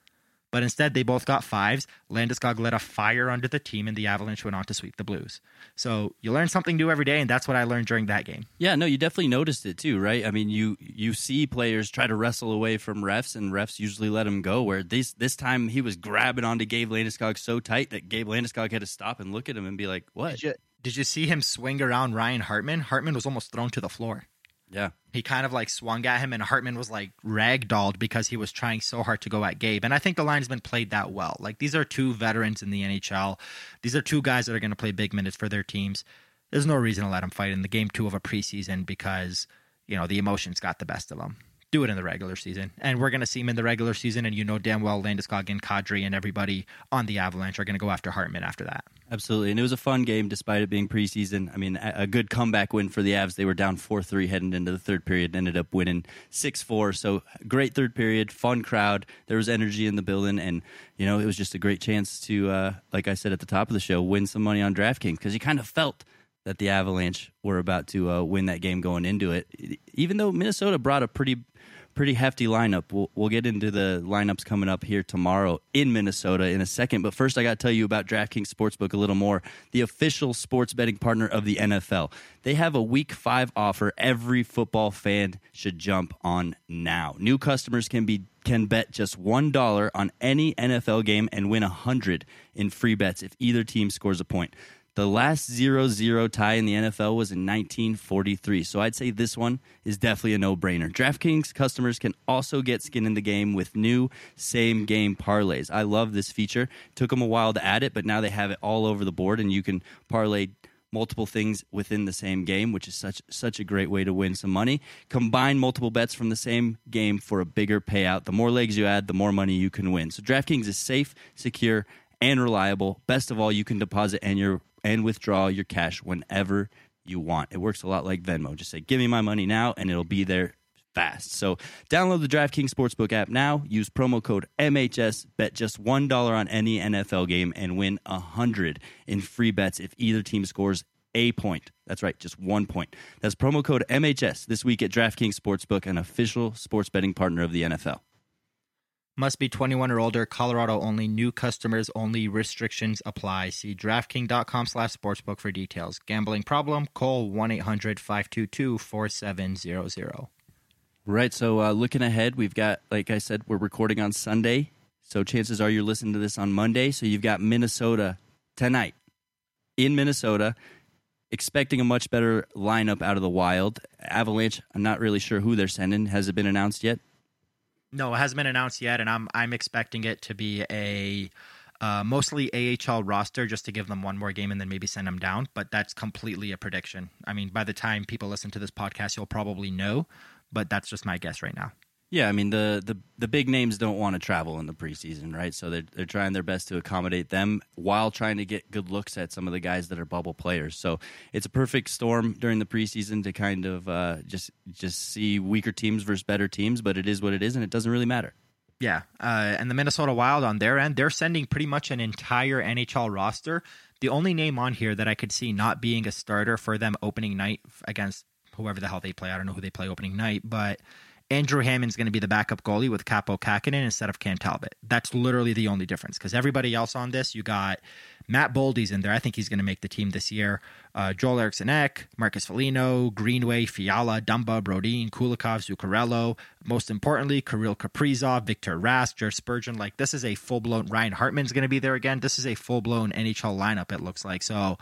But instead, they both got fives. Landeskog lit a fire under the team, and the Avalanche went on to sweep the Blues. So you learn something new every day, and that's what I learned during that game. Yeah, no, you definitely noticed it too, right? I mean, you you see players try to wrestle away from refs, and refs usually let him go. Where this this time he was grabbing onto Gabe Landeskog so tight that Gabe Landeskog had to stop and look at him and be like, "What?" Did you, did you see him swing around Ryan Hartman? Hartman was almost thrown to the floor. Yeah. He kind of like swung at him, and Hartman was like ragdolled because he was trying so hard to go at Gabe. And I think the linesman played that well. Like these are two veterans in the NHL. These are two guys that are going to play big minutes for their teams. There's no reason to let them fight in the game two of a preseason because, you know, the emotions got the best of them do it in the regular season. And we're going to see him in the regular season. And you know damn well Landeskog and Kadri and everybody on the Avalanche are going to go after Hartman after that. Absolutely. And it was a fun game despite it being preseason. I mean, a good comeback win for the Avs. They were down 4 3 heading into the third period and ended up winning 6 4. So great third period, fun crowd. There was energy in the building. And, you know, it was just a great chance to, uh, like I said at the top of the show, win some money on DraftKings because you kind of felt that the Avalanche were about to uh, win that game going into it. Even though Minnesota brought a pretty pretty hefty lineup. We'll, we'll get into the lineups coming up here tomorrow in Minnesota in a second. But first, I got to tell you about DraftKings Sportsbook a little more, the official sports betting partner of the NFL. They have a week five offer every football fan should jump on now. New customers can be can bet just $1 on any NFL game and win 100 in free bets if either team scores a point. The last 0 0 tie in the NFL was in 1943, so I'd say this one is definitely a no brainer. DraftKings customers can also get skin in the game with new same game parlays. I love this feature. Took them a while to add it, but now they have it all over the board, and you can parlay multiple things within the same game, which is such such a great way to win some money. Combine multiple bets from the same game for a bigger payout. The more legs you add, the more money you can win. So DraftKings is safe, secure, and reliable. Best of all, you can deposit and your and withdraw your cash whenever you want. It works a lot like Venmo. Just say, give me my money now, and it'll be there fast. So download the DraftKings Sportsbook app now. Use promo code MHS. Bet just $1 on any NFL game and win 100 in free bets if either team scores a point. That's right, just one point. That's promo code MHS this week at DraftKings Sportsbook, an official sports betting partner of the NFL. Must be 21 or older, Colorado only, new customers only, restrictions apply. See DraftKings.com slash sportsbook for details. Gambling problem? Call 1-800-522-4700. Right. So uh, looking ahead, we've got, like I said, we're recording on Sunday. So chances are you're listening to this on Monday. So you've got Minnesota tonight in Minnesota, expecting a much better lineup out of the Wild. Avalanche, I'm not really sure who they're sending. Has it been announced yet? No, it hasn't been announced yet, and I'm I'm expecting it to be a uh, mostly AHL roster just to give them one more game and then maybe send them down. But that's completely a prediction. I mean, by the time people listen to this podcast, you'll probably know, but that's just my guess right now. Yeah, I mean the the the big names don't want to travel in the preseason, right? So they're they're trying their best to accommodate them while trying to get good looks at some of the guys that are bubble players. So it's a perfect storm during the preseason to kind of uh, just just see weaker teams versus better teams. But it is what it is, and it doesn't really matter. Yeah, uh, and the Minnesota Wild on their end, they're sending pretty much an entire NHL roster. The only name on here that I could see not being a starter for them opening night against whoever the hell they play, I don't know who they play opening night, but Andrew Hammond's going to be the backup goalie with Kaapo Kähkönen instead of Cam Talbot. That's literally the only difference because everybody else on this, you got Matt Boldy's in there. I think he's going to make the team this year. Uh, Joel Eriksson Ek, Marcus Foligno, Greenway, Fiala, Dumba, Brodin, Kulikov, Zuccarello. Most importantly, Kirill Kaprizov, Victor Rask, Jer Spurgeon. Like, this is a full blown, Ryan Hartman's going to be there again. This is a full blown NHL lineup, it looks like. So,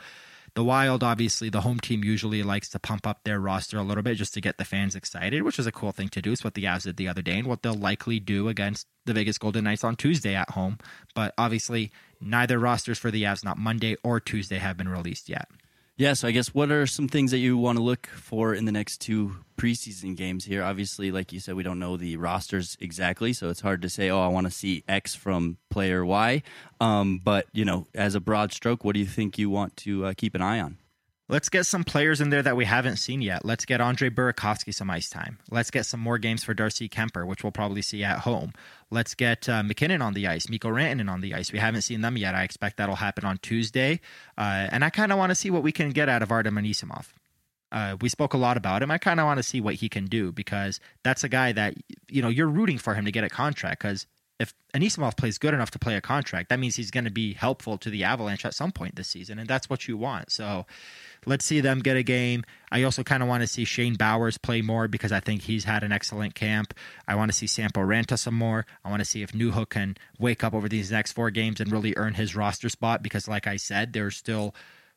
the Wild, obviously, the home team usually likes to pump up their roster a little bit just to get the fans excited, which is a cool thing to do. It's what the Avs did the other day and what they'll likely do against the Vegas Golden Knights on Tuesday at home. But obviously, neither rosters for the Avs, not Monday or Tuesday, have been released yet. Yeah, so I guess what are some things that you want to look for in the next two preseason games here? Obviously, like you said, we don't know the rosters exactly, so it's hard to say, oh, I want to see X from player Y. Um, but, you know, as a broad stroke, what do you think you want to uh, keep an eye on? Let's get some players in there that we haven't seen yet. Let's get Andre Burakovsky some ice time. Let's get some more games for Darcy Kuemper, which we'll probably see at home. Let's get uh, MacKinnon on the ice, Mikko Rantanen on the ice. We haven't seen them yet. I expect that'll happen on Tuesday. Uh, and I kind of want to see what we can get out of Artem Anisimov. Uh, we spoke a lot about him. I kind of want to see what he can do because that's a guy that, you know, you're rooting for him to get a contract because if Anisimov plays good enough to play a contract, that means he's going to be helpful to the Avalanche at some point this season, and that's what you want. So let's see them get a game. I also kind of want to see Shane Bowers play more because I think he's had an excellent camp. I want to see Sampo Ranta some more. I want to see if Newhook can wake up over these next four games and really earn his roster spot because, like I said, there's still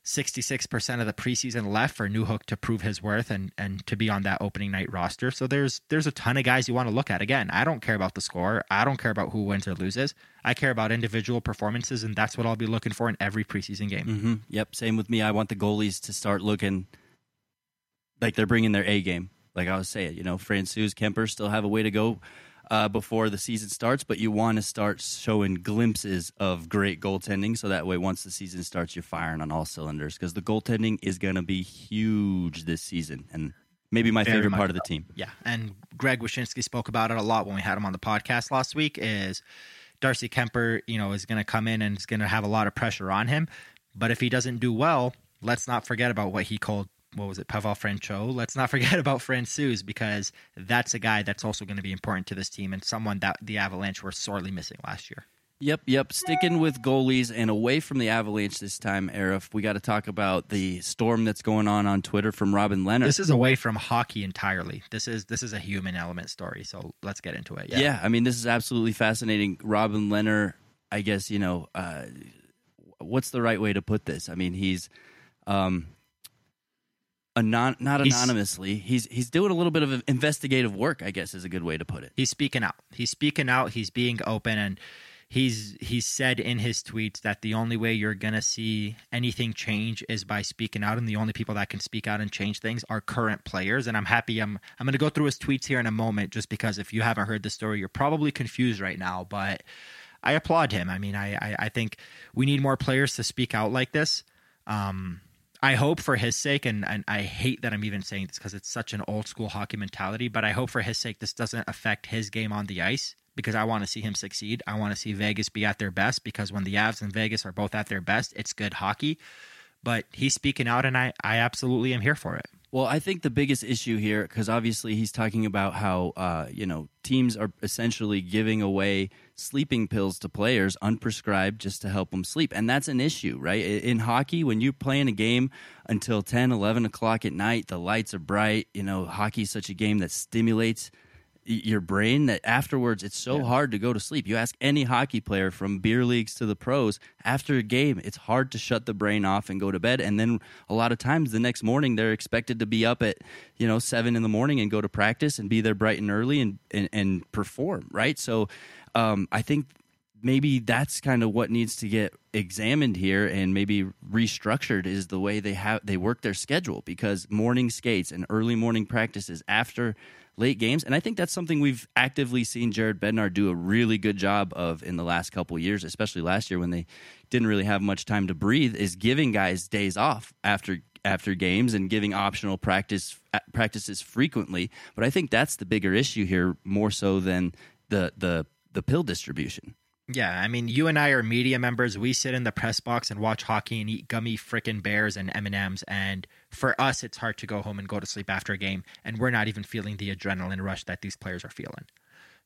66% of the preseason left for Newhook to prove his worth and and to be on that opening night roster. So there's there's a ton of guys you want to look at. Again, I don't care about the score. I don't care about who wins or loses. I care about individual performances, and that's what I'll be looking for in every preseason game. Mm-hmm. Yep, same with me. I want the goalies to start looking like they're bringing their A game. Like I was saying, you know, Francouz, Kuemper still have a way to go uh, before the season starts, but you want to start showing glimpses of great goaltending so that way once the season starts, you're firing on all cylinders because the goaltending is going to be huge this season and maybe my Very favorite part of the team. Yeah, and Greg Wyshynski spoke about it a lot when we had him on the podcast last week. Is Darcy Kuemper, you know, is going to come in and is going to have a lot of pressure on him, but if he doesn't do well, let's not forget about what he called. What was it, Pavel Francho? Let's not (laughs) forget about Francouz because that's a guy that's also going to be important to this team and someone that the Avalanche were sorely missing last year. Yep, yep. Sticking with goalies and away from the Avalanche this time, Aarif, we got to talk about the storm that's going on on Twitter from Robin Lehner. This is away from hockey entirely. This is this is a human element story. So let's get into it. Yeah. I mean, this is absolutely fascinating. Robin Lehner, I guess, you know, uh, what's the right way to put this? I mean, he's um, anon- not He's- anonymously. He's he's doing a little bit of investigative work, I guess is a good way to put it. he's speaking out. He's speaking out. He's being open, and he's he's said in his tweets that the only way you're gonna see anything change is by speaking out, and the only people that can speak out and change things are current players. And I'm happy. I'm I'm gonna go through his tweets here in a moment, just because if you haven't heard the story, you're probably confused right now, but. I applaud him. I mean, I, I, I think we need more players to speak out like this. Um, I hope for his sake, and, and I hate that I'm even saying this because it's such an old school hockey mentality, but I hope for his sake this doesn't affect his game on the ice because I want to see him succeed. I want to see Vegas be at their best because when the Avs and Vegas are both at their best, it's good hockey. But he's speaking out, and I, I absolutely am here for it. Well, I think the biggest issue here, because obviously he's talking about how uh, you know teams are essentially giving away sleeping pills to players unprescribed just to help them sleep, and that's an issue, right? In hockey, when you're playing a game until 10, 11 o'clock at night, the lights are bright. You know, hockey is such a game that stimulates your brain that afterwards it's so yeah. hard to go to sleep. You ask any hockey player from beer leagues to the pros, after a game, it's hard to shut the brain off and go to bed. And then a lot of times the next morning they're expected to be up at, you know, seven in the morning and go to practice and be there bright and early and, and, and perform, right? So um, I think maybe that's kind of what needs to get examined here and maybe restructured is the way they have they work their schedule because morning skates and early morning practices after late games. And I think that's something we've actively seen Jared Bednar do a really good job of in the last couple years, especially last year when they didn't really have much time to breathe, is giving guys days off after after games and giving optional practice uh, practices frequently. But I think that's the bigger issue here, more so than the the the pill distribution. Yeah, I mean, you and I are media members. We sit in the press box and watch hockey and eat gummy frickin' bears and M and M's. And for us, it's hard to go home and go to sleep after a game, and we're not even feeling the adrenaline rush that these players are feeling.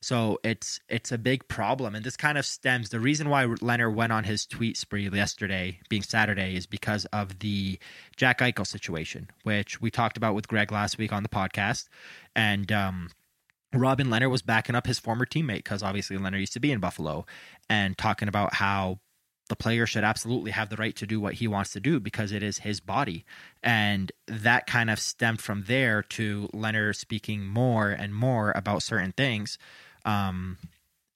So it's it's a big problem, and this kind of stems. The reason why Lehner went on his tweet spree yesterday, being Saturday, is because of the Jack Eichel situation, which we talked about with Greg last week on the podcast, and um, Robin Lehner was backing up his former teammate because obviously Lehner used to be in Buffalo and talking about how the player should absolutely have the right to do what he wants to do because it is his body. And that kind of stemmed from there to Lehner speaking more and more about certain things. Um,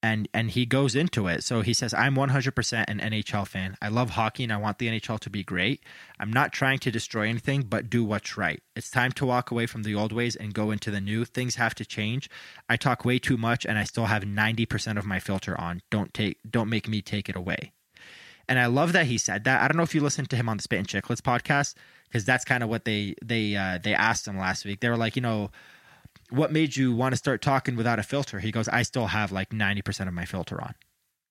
and and he goes into it. So he says, "I'm 100% an NHL fan. I love hockey and I want the NHL to be great. I'm not trying to destroy anything, but do what's right. It's time to walk away from the old ways and go into the new. Things have to change. I talk way too much and I still have 90% of my filter on. Don't take don't make me take it away." And I love that he said that. I don't know if you listened to him on the Spit and Chicklets podcast because that's kind of what they they uh, they asked him last week. They were like, you know what made you want to start talking without a filter? He goes, I still have like 90% of my filter on.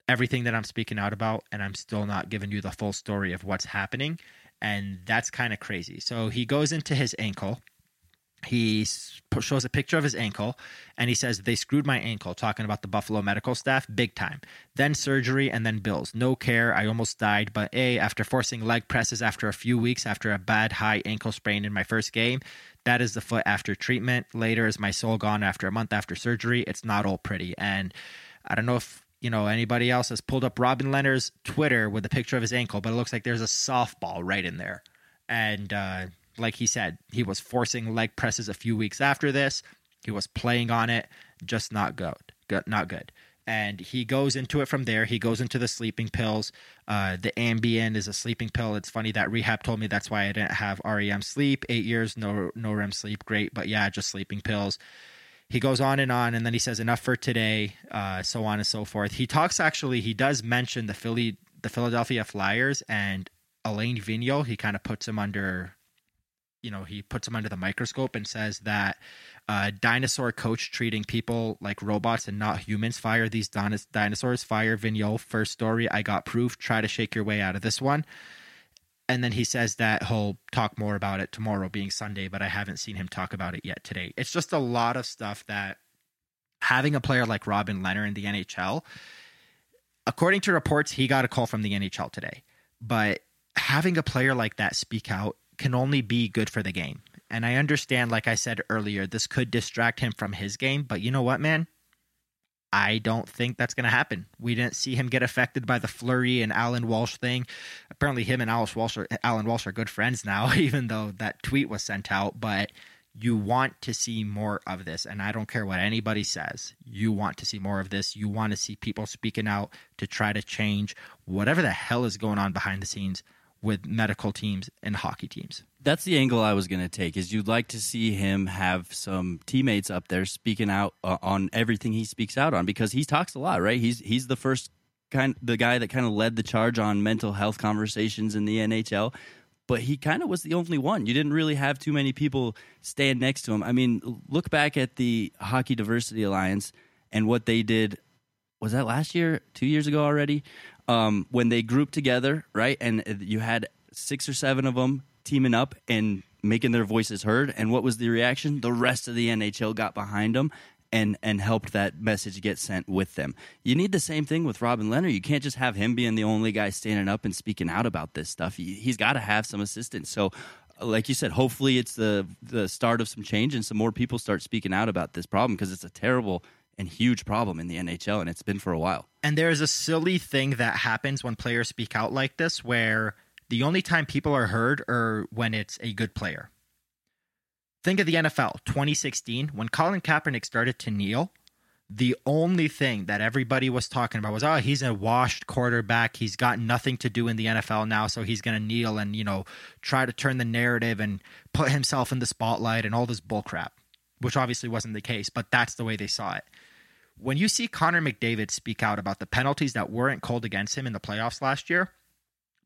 Everything that I'm speaking out about, and I'm still not giving you the full story of what's happening. And that's kind of crazy. So he goes into his ankle. He shows a picture of his ankle and he says, They screwed my ankle, talking about the Buffalo medical staff, big time. Then surgery and then bills. No care. I almost died. But A, after forcing leg presses after a few weeks after a bad high ankle sprain in my first game, that is the foot after treatment. Later is my soul gone after a month after surgery. It's not all pretty. And I don't know if you know anybody else has pulled up Robin Lehner's Twitter with a picture of his ankle, but it looks like there's a softball right in there. And uh, like he said, he was forcing leg presses a few weeks after this. He was playing on it, just not good. good not good and he goes into it from there. He goes into the sleeping pills. Uh, the Ambien is a sleeping pill. It's funny that rehab told me that's why I didn't have REM sleep. Eight years, no no REM sleep, great, but yeah, just sleeping pills. He goes on and on, and then he says enough for today, uh, so on and so forth. He talks actually. He does mention the Philly, the Philadelphia Flyers, and Alain Vigneault. He kind of puts him under you know he puts him under the microscope and says that uh, dinosaur coach treating people like robots and not humans. Fire these dinosaurs. Fire Vigneault. First story. I got proof. Try to shake your way out of this one. And then he says that he'll talk more about it tomorrow, being Sunday, but I haven't seen him talk about it yet today. It's just a lot of stuff that having a player like Robin Lehner in the NHL, according to reports, he got a call from the NHL today. But having a player like that speak out can only be good for the game. And I understand, like I said earlier, this could distract him from his game. But you know what, man? I don't think that's going to happen. We didn't see him get affected by the Fleury and Alan Walsh thing. Apparently, him and Alice Walsh are, Alan Walsh are good friends now, (laughs) even though that tweet was sent out. But you want to see more of this. And I don't care what anybody says. You want to see more of this. You want to see people speaking out to try to change whatever the hell is going on behind the scenes with medical teams and hockey teams. That's the angle I was going to take. Is you'd like to see him have some teammates up there speaking out uh, on everything he speaks out on because he talks a lot, right? He's he's the first kind the guy that kind of led the charge on mental health conversations in the NHL. but he kind of was the only one. You didn't really have too many people stand next to him. I mean, look back at the Hockey Diversity Alliance and what they did. Was that last year? Two years ago already? Um, when they grouped together, right? And you had six or seven of them teaming up and making their voices heard. And what was the reaction? The rest of the NHL got behind them and and helped that message get sent with them. You need the same thing with Robin Lehner. You can't just have him being the only guy standing up and speaking out about this stuff. He, has got to have some assistance. So like you said, hopefully it's the the start of some change and some more people start speaking out about this problem because it's a terrible and huge problem in the NHL and it's been for a while. And there's a silly thing that happens when players speak out like this where the only time people are heard are when it's a good player. Think of the NFL 2016 when Colin Kaepernick started to kneel. The only thing that everybody was talking about was, oh, he's a washed quarterback. He's got nothing to do in the NFL now, so he's going to kneel and, you know, try to turn the narrative and put himself in the spotlight and all this bullcrap, which obviously wasn't the case, but that's the way they saw it. When you see Connor McDavid speak out about the penalties that weren't called against him in the playoffs last year,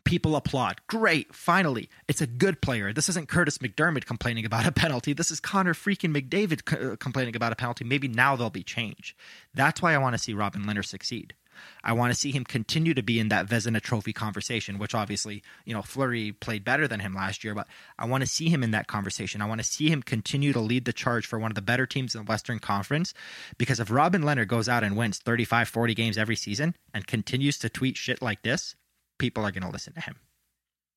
people applaud. Great, finally, it's a good player. This isn't Curtis McDermott complaining about a penalty. This is Connor freaking McDavid uh, complaining about a penalty. Maybe now there'll be change. That's why I want to see Robin Lehner succeed. I want to see him continue to be in that Vezina Trophy conversation, which obviously, you know, Fleury played better than him last year, but I want to see him in that conversation. I want to see him continue to lead the charge for one of the better teams in the Western Conference because if Robin Lehner goes out and wins 35, 40 games every season and continues to tweet shit like this, people are going to listen to him.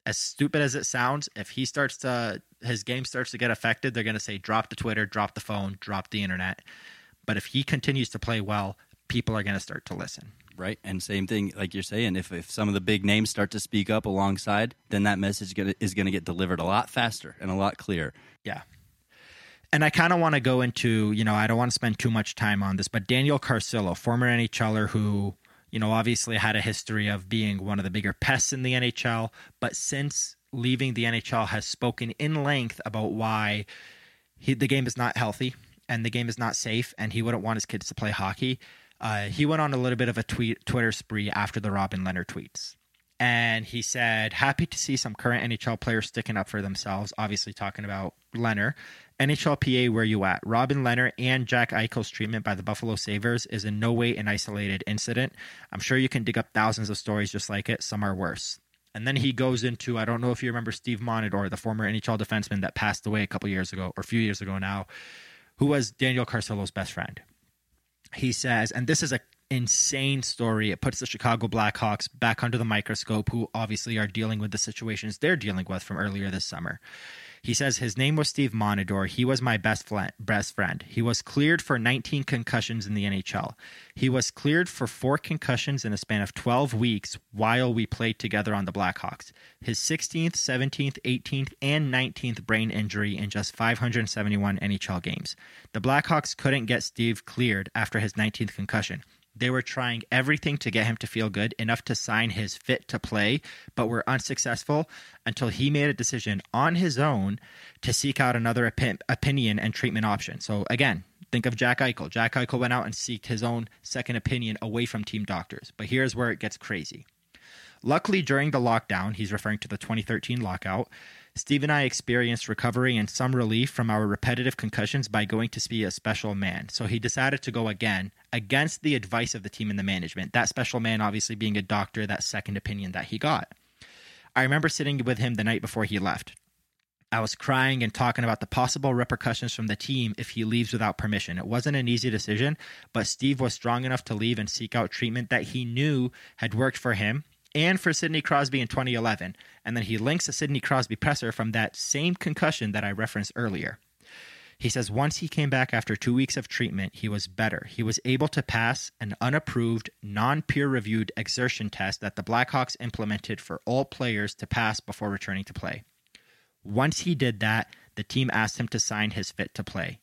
As stupid as it sounds, if he starts to his game starts to get affected, they're going to say drop the Twitter, drop the phone, drop the internet. But if he continues to play well, people are going to start to listen. Right, and same thing like you're saying. If if some of the big names start to speak up alongside, then that message is going to get delivered a lot faster and a lot clearer. Yeah, and I kind of want to go into, you know, I don't want to spend too much time on this, but Daniel Carcillo, former NHLer who you know, obviously had a history of being one of the bigger pests in the NHL, but since leaving the NHL has spoken in length about why he, the game is not healthy and the game is not safe and he wouldn't want his kids to play hockey. Uh, he went on a little bit of a tweet Twitter spree after the Robin Lehner tweets. And he said, happy to see some current NHL players sticking up for themselves, obviously talking about Lehner. NHLPA, where you at? Robin Lehner and Jack Eichel's treatment by the Buffalo Sabres is in no way an isolated incident. I'm sure you can dig up thousands of stories just like it. Some are worse. And then he goes into I don't know if you remember Steve Montador, the former NHL defenseman that passed away a couple years ago or a few years ago now, who was Daniel Carcillo's best friend. He says, and this is a insane story. It puts the Chicago Blackhawks back under the microscope, who obviously are dealing with the situations they're dealing with from earlier this summer. He says his name was Steve Montador. He was my best best friend. He was cleared for 19 concussions in the NHL. He was cleared for four concussions in a span of 12 weeks while we played together on the Blackhawks. His 16th, 17th, 18th, and 19th brain injury in just 571 NHL games. The Blackhawks couldn't get Steve cleared after his 19th concussion. They were trying everything to get him to feel good, enough to sign his fit to play, but were unsuccessful until he made a decision on his own to seek out another opinion and treatment option. So, again, think of Jack Eichel. Jack Eichel went out and sought his own second opinion away from team doctors. But here's where it gets crazy. Luckily, during the lockdown, he's referring to the 2013 lockout, Steve and I experienced recovery and some relief from our repetitive concussions by going to see a special man. So he decided to go again against the advice of the team and the management. That special man, obviously, being a doctor, that second opinion that he got. I remember sitting with him the night before he left. I was crying and talking about the possible repercussions from the team if he leaves without permission. It wasn't an easy decision, but Steve was strong enough to leave and seek out treatment that he knew had worked for him and for Sidney Crosby in 2011. And then he links a Sidney Crosby presser from that same concussion that I referenced earlier. He says once he came back after two weeks of treatment, he was better. He was able to pass an unapproved, non peer reviewed exertion test that the Blackhawks implemented for all players to pass before returning to play. Once he did that, the team asked him to sign his fit to play.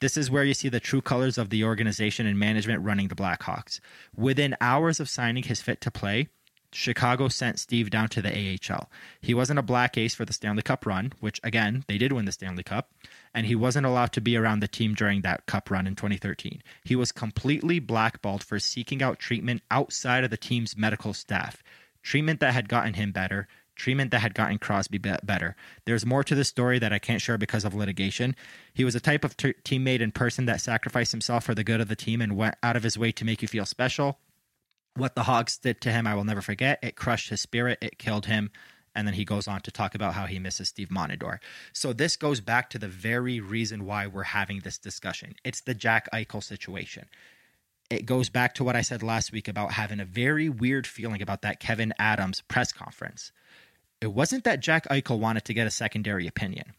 This is where you see the true colors of the organization and management running the Blackhawks. Within hours of signing his fit to play, Chicago sent Steve down to the AHL. He wasn't a black ace for the Stanley Cup run, which again, they did win the Stanley Cup, and he wasn't allowed to be around the team during that cup run in 2013. He was completely blackballed for seeking out treatment outside of the team's medical staff. Treatment that had gotten him better, treatment that had gotten Crosby be- better. There's more to the story that I can't share because of litigation. He was a type of teammate and person that sacrificed himself for the good of the team and went out of his way to make you feel special. What the Hogs did to him, I will never forget. It crushed his spirit, it killed him. And then he goes on to talk about how he misses Steve Montador. So this goes back to the very reason why we're having this discussion. It's the Jack Eichel situation it goes back to what I said last week about having a very weird feeling about that Kevyn Adams press conference. It wasn't that Jack Eichel wanted to get a secondary opinion.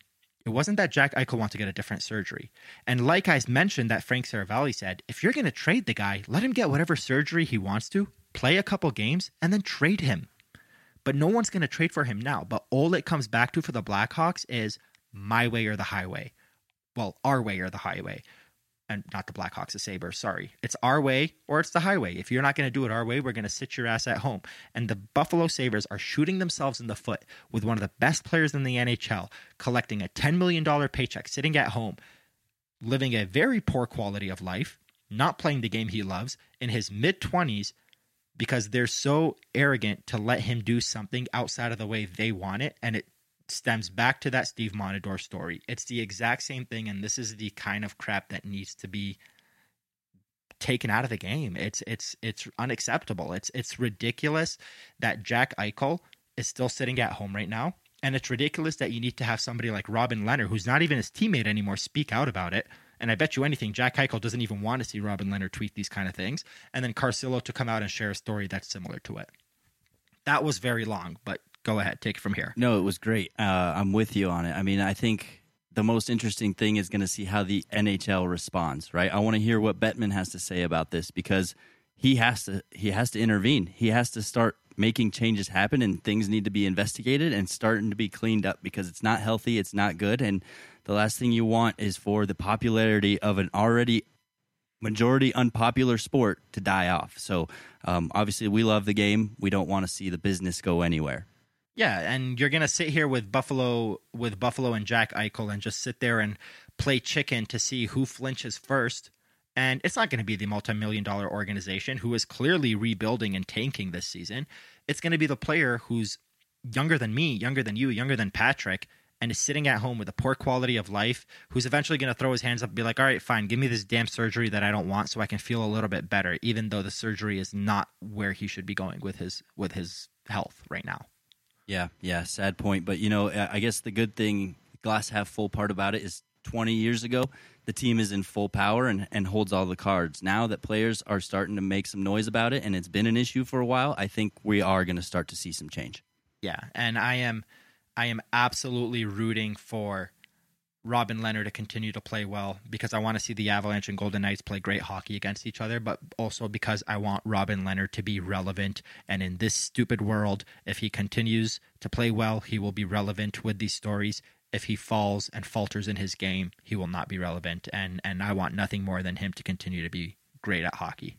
It wasn't that Jack Eichel wanted to get a different surgery. And like I mentioned, that Frank Seravalli said, if you're going to trade the guy, let him get whatever surgery he wants to, play a couple games, and then trade him. But no one's going to trade for him now. But all it comes back to for the Blackhawks is my way or the highway. Well, our way or the highway and not the Blackhawks, the Sabres, sorry. It's our way or it's the highway. If you're not going to do it our way, we're going to sit your ass at home. And the Buffalo Sabres are shooting themselves in the foot with one of the best players in the NHL collecting a $10 million paycheck, sitting at home, living a very poor quality of life, not playing the game he loves in his mid 20s because they're so arrogant to let him do something outside of the way they want it. And it stems back to that Steve Montador story. It's the exact same thing, and this is the kind of crap that needs to be taken out of the game. It's it's it's unacceptable. It's it's ridiculous that Jack Eichel is still sitting at home right now. And it's ridiculous that you need to have somebody like Robin Lehner, who's not even his teammate anymore, speak out about it. And I bet you anything, Jack Eichel doesn't even want to see Robin Lehner tweet these kind of things. And then Carcillo to come out and share a story that's similar to it. That was very long, but go ahead, take it from here. No, it was great. Uh, I'm with you on it. I mean, I think the most interesting thing is going to see how the NHL responds. Right? I want to hear what Bettman has to say about this because he has to he has to intervene. He has to start making changes happen, and things need to be investigated and starting to be cleaned up because it's not healthy. It's not good, and the last thing you want is for the popularity of an already majority unpopular sport to die off. So um, obviously, we love the game. We don't want to see the business go anywhere. Yeah, and you're gonna sit here with Buffalo with Buffalo and Jack Eichel and just sit there and play chicken to see who flinches first. And it's not going to be the multi-million dollar organization who is clearly rebuilding and tanking this season. It's going to be the player who's younger than me, younger than you, younger than Patrick, and is sitting at home with a poor quality of life, who's eventually going to throw his hands up and be like, all right, fine, give me this damn surgery that I don't want so I can feel a little bit better, even though the surgery is not where he should be going with his with his health right now. Yeah, yeah, sad point. But you know, I guess the good thing, glass half full part about it is 20 years ago, the team is in full power and, and holds all the cards. Now that players are starting to make some noise about it and it's been an issue for a while, I think we are going to start to see some change. Yeah, and I am I am absolutely rooting for Robin Lehner to continue to play well because I want to see the Avalanche and Golden Knights play great hockey against each other, but also because I want Robin Lehner to be relevant. And in this stupid world, if he continues to play well, he will be relevant with these stories. If he falls and falters in his game, he will not be relevant. And and I want nothing more than him to continue to be great at hockey.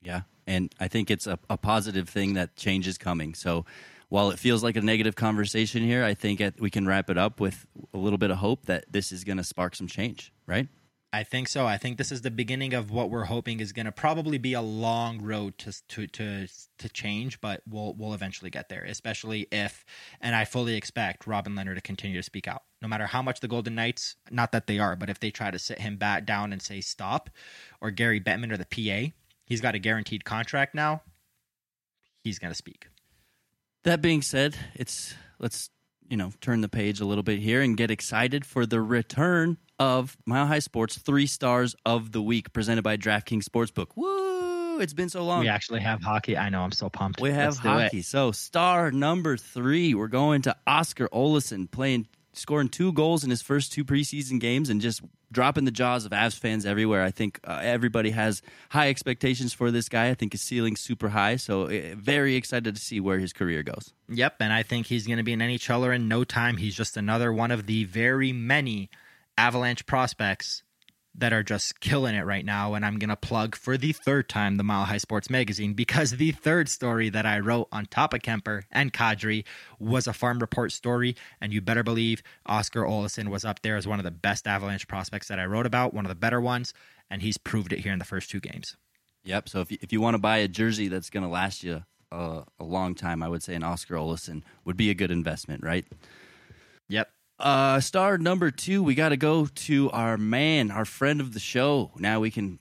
Yeah, and I think it's a, a positive thing that change is coming. So while it feels like a negative conversation here, I think we can wrap it up with a little bit of hope that this is going to spark some change, right? I think so. I think this is the beginning of what we're hoping is going to probably be a long road to to to to change, but we'll we'll eventually get there. Especially if, and I fully expect Robin Lehner to continue to speak out, no matter how much the Golden Knights, not that they are, but if they try to sit him back down and say stop, or Gary Bettman or the PA, he's got a guaranteed contract now. He's going to speak. That being said, it's let's you know turn the page a little bit here and get excited for the return of Mile High Sports three stars of the week presented by DraftKings Sportsbook. Woo! It's been so long. We actually have hockey. I know. I'm so pumped. We have hockey. So star number three, we're going to Oskar Olausson playing scoring two goals in his first two preseason games and just dropping the jaws of Avs fans everywhere. I think uh, everybody has high expectations for this guy. I think his ceiling's super high, so uh, very excited to see where his career goes. Yep, and I think he's going to be an NHLer in no time. He's just another one of the very many Avalanche prospects that are just killing it right now. And I'm going to plug for the third time the Mile High Sports Magazine because the third story that I wrote on top of Kuemper and Kadri was a farm report story. And you better believe Oskar Olausson was up there as one of the best Avalanche prospects that I wrote about, one of the better ones. And he's proved it here in the first two games. Yep. So if you, if you want to buy a jersey that's going to last you a, a long time, I would say an Oskar Olausson would be a good investment, right? Yep. Uh, star number two, we got to go to our man, our friend of the show. Now we can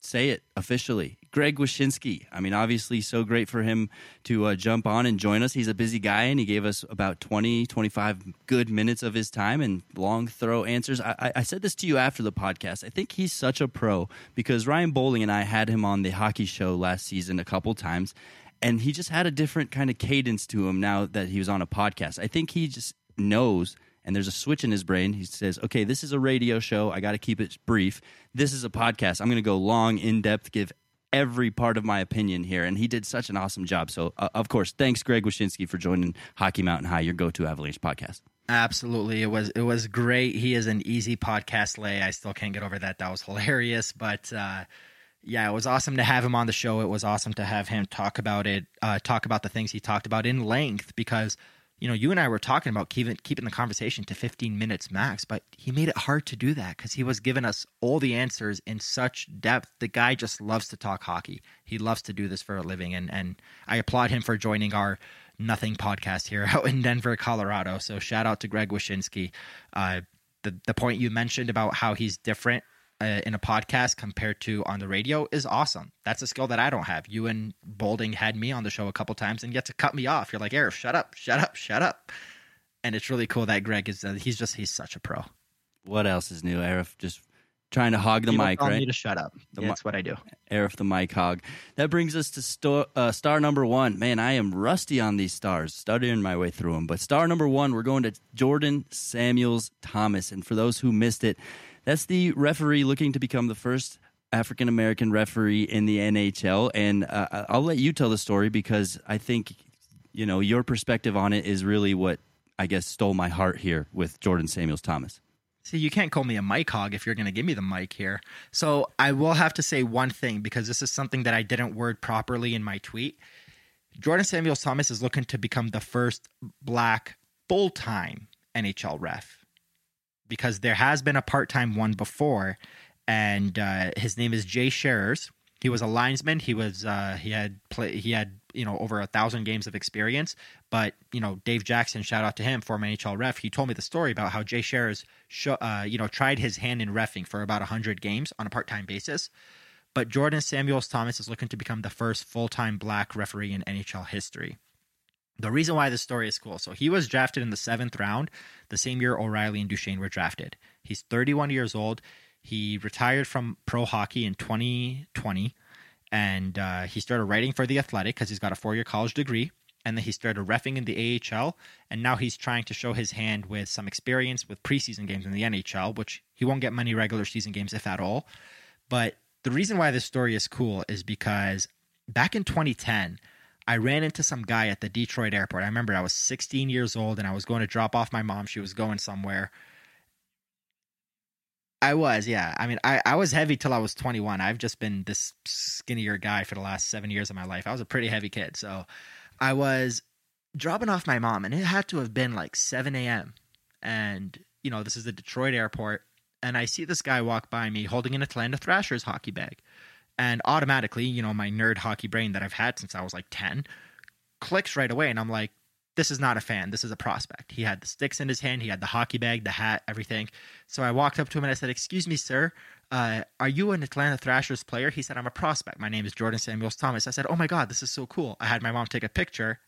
say it officially. Greg Wyshynski. I mean, obviously, so great for him to uh, jump on and join us. He's a busy guy, and he gave us about 20, 25 good minutes of his time and long, thorough answers. I, I said this to you after the podcast. I think he's such a pro because Ryan Bowling and I had him on the hockey show last season a couple times, and he just had a different kind of cadence to him now that he was on a podcast. I think he just knows – and there's a switch in his brain. He says, okay, this is a radio show. I got to keep it brief. This is a podcast. I'm going to go long, in depth, give every part of my opinion here. And he did such an awesome job. So, uh, of course, thanks, Greg Wyshynski, for joining Hockey Mountain High, your go to Avalanche podcast. Absolutely. It was it was great. He is an easy podcast lay. I still can't get over that. That was hilarious. But uh, yeah, it was awesome to have him on the show. It was awesome to have him talk about it, uh, talk about the things he talked about in length because – you know, you and I were talking about keeping keeping the conversation to 15 minutes max, but he made it hard to do that because he was giving us all the answers in such depth. The guy just loves to talk hockey. He loves to do this for a living, and and I applaud him for joining our Nothing podcast here (laughs) out in Denver, Colorado. So shout out to Greg Wyshynski. Uh, the the point you mentioned about how he's different in a podcast compared to on the radio is awesome. That's a skill that I don't have. You and Bolding had me on the show a couple times and yet to cut me off. You're like, Aarif, shut up, shut up, shut up. And it's really cool that Greg is, uh, he's just, he's such a pro. What else is new, Aarif? Just trying to hog the you mic, right? me to shut up. The that's what I do. Aarif the mic hog. That brings us to sto- uh, star number one. Man, I am rusty on these stars, studying my way through them. But star number one, we're going to Jordan Samuels Thomas. And for those who missed it, that's the referee looking to become the first African American referee in the NHL. And uh, I'll let you tell the story because I think, you know, your perspective on it is really what I guess stole my heart here with Jordan Samuels Thomas. See, you can't call me a mic hog if you're going to give me the mic here. So I will have to say one thing because this is something that I didn't word properly in my tweet. Jordan Samuels Thomas is looking to become the first black full time NHL ref because there has been a part time one before, and uh, his name is Jay Sharrers. He was a linesman. He was uh, he had play he had you know over a thousand games of experience. But you know Dave Jackson, shout out to him, former NHL ref. He told me the story about how Jay Sharrers uh, you know tried his hand in refing for about hundred games on a part time basis. But Jordan Samuels Thomas is looking to become the first full time black referee in NHL history the reason why this story is cool. So he was drafted in the seventh round, the same year O'Reilly and Duchene were drafted. He's 31 years old. He retired from pro hockey in 2020, and uh, he started writing for the Athletic because he's got a four-year college degree. And then he started refing in the AHL, and now he's trying to show his hand with some experience with preseason games in the NHL, which he won't get many regular season games if at all. But the reason why this story is cool is because back in 2010 I ran into some guy at the Detroit airport. I remember I was 16 years old and I was going to drop off my mom. She was going somewhere. I was, yeah. I mean, I, I was heavy till I was 21. I've just been this skinnier guy for the last seven years of my life. I was a pretty heavy kid. So I was dropping off my mom, and it had to have been like 7 a.m. And, you know, this is the Detroit airport. And I see this guy walk by me holding an Atlanta Thrashers hockey bag. And automatically, you know, my nerd hockey brain that I've had since I was like 10 clicks right away. And I'm like, this is not a fan. This is a prospect. He had the sticks in his hand. He had the hockey bag, the hat, everything. So I walked up to him and I said, Excuse me, sir. Uh, are you an Atlanta Thrashers player? He said, I'm a prospect. My name is Jordan Samuels Thomas. I said, Oh my God, this is so cool. I had my mom take a picture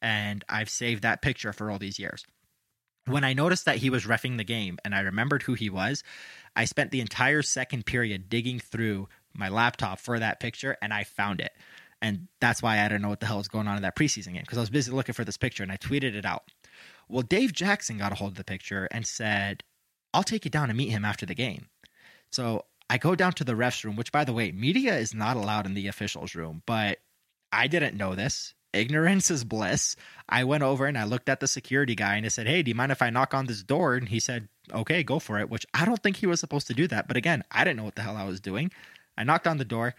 and I've saved that picture for all these years. When I noticed that he was refing the game and I remembered who he was, I spent the entire second period digging through my laptop for that picture and I found it. And that's why I don't know what the hell was going on in that preseason game because I was busy looking for this picture and I tweeted it out. Well, Dave Jackson got a hold of the picture and said, I'll take you down and meet him after the game. So I go down to the refs room, which, by the way, media is not allowed in the officials room, but I didn't know this. Ignorance is bliss. I went over and I looked at the security guy and I said, Hey, do you mind if I knock on this door? And he said, Okay, go for it, which I don't think he was supposed to do that. But again, I didn't know what the hell I was doing. I knocked on the door.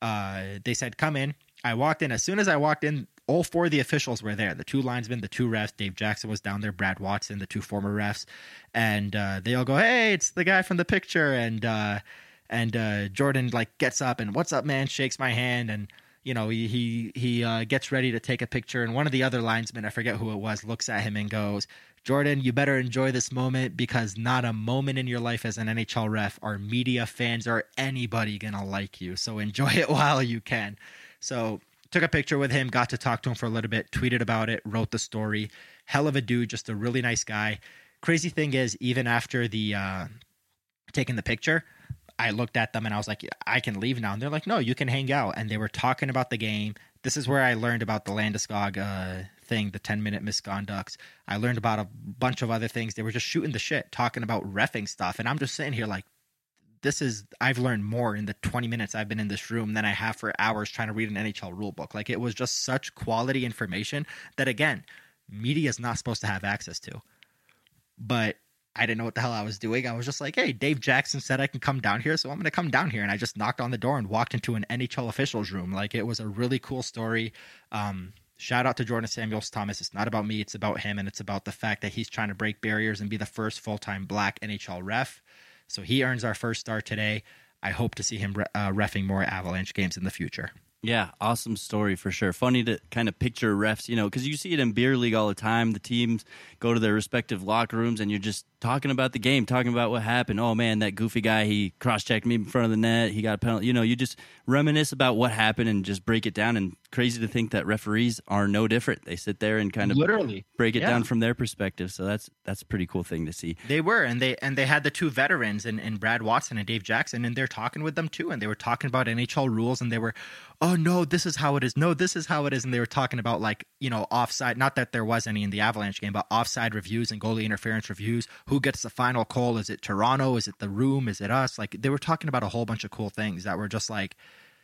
Uh, they said, "Come in." I walked in. As soon as I walked in, all four of the officials were there. The two linesmen, the two refs. Dave Jackson was down there. Brad Watson, the two former refs, and uh, they all go, "Hey, it's the guy from the picture." And uh, and uh, Jordan like gets up and, "What's up, man?" Shakes my hand and you know, he he, uh, gets ready to take a picture, and one of the other linesmen, I forget who it was, looks at him and goes, "Jordan, you better enjoy this moment because not a moment in your life as an NHL ref are media fans or anybody gonna like you. So enjoy (laughs) it while you can." So took a picture with him, got to talk to him for a little bit, tweeted about it, wrote the story. Hell of a dude, just a really nice guy. Crazy thing is, even after the uh, taking the picture, I looked at them and I was like, I can leave now. And they're like, no, you can hang out. And they were talking about the game. This is where I learned about the Landeskog uh, thing, the 10 minute misconducts. I learned about a bunch of other things. They were just shooting the shit, talking about refing stuff. And I'm just sitting here like, this is, I've learned more in the 20 minutes I've been in this room than I have for hours trying to read an NHL rule book. Like, it was just such quality information that, again, media is not supposed to have access to. But I didn't know what the hell I was doing. I was just like, hey, Dave Jackson said I can come down here, so I'm going to come down here. And I just knocked on the door and walked into an NHL officials room. Like, it was a really cool story. Um, shout out to Jordan Samuels Thomas. It's not about me, it's about him. And it's about the fact that he's trying to break barriers and be the first full time black NHL ref. So he earns our first star today. I hope to see him uh, refing more Avalanche games in the future. Yeah, awesome story for sure. Funny to kind of picture refs, you know, because you see it in beer league all the time. The teams go to their respective locker rooms, and you're just talking about the game, talking about what happened. Oh man, that goofy guy, he cross checked me in front of the net. He got a penalty. You know, you just reminisce about what happened and just break it down. And crazy to think that referees are no different. They sit there and kind of literally break it yeah. down from their perspective. So that's that's a pretty cool thing to see. They were, and they and they had the two veterans and, and Brad Watson and Dave Jackson, and they're talking with them too, and they were talking about NHL rules, and they were, oh no, this is how it is. No, this is how it is, and they were talking about like you know offside. Not that there was any in the Avalanche game, but offside reviews and goalie interference reviews. Who gets the final call? Is it Toronto? Is it the room? Is it us? Like they were talking about a whole bunch of cool things that were just like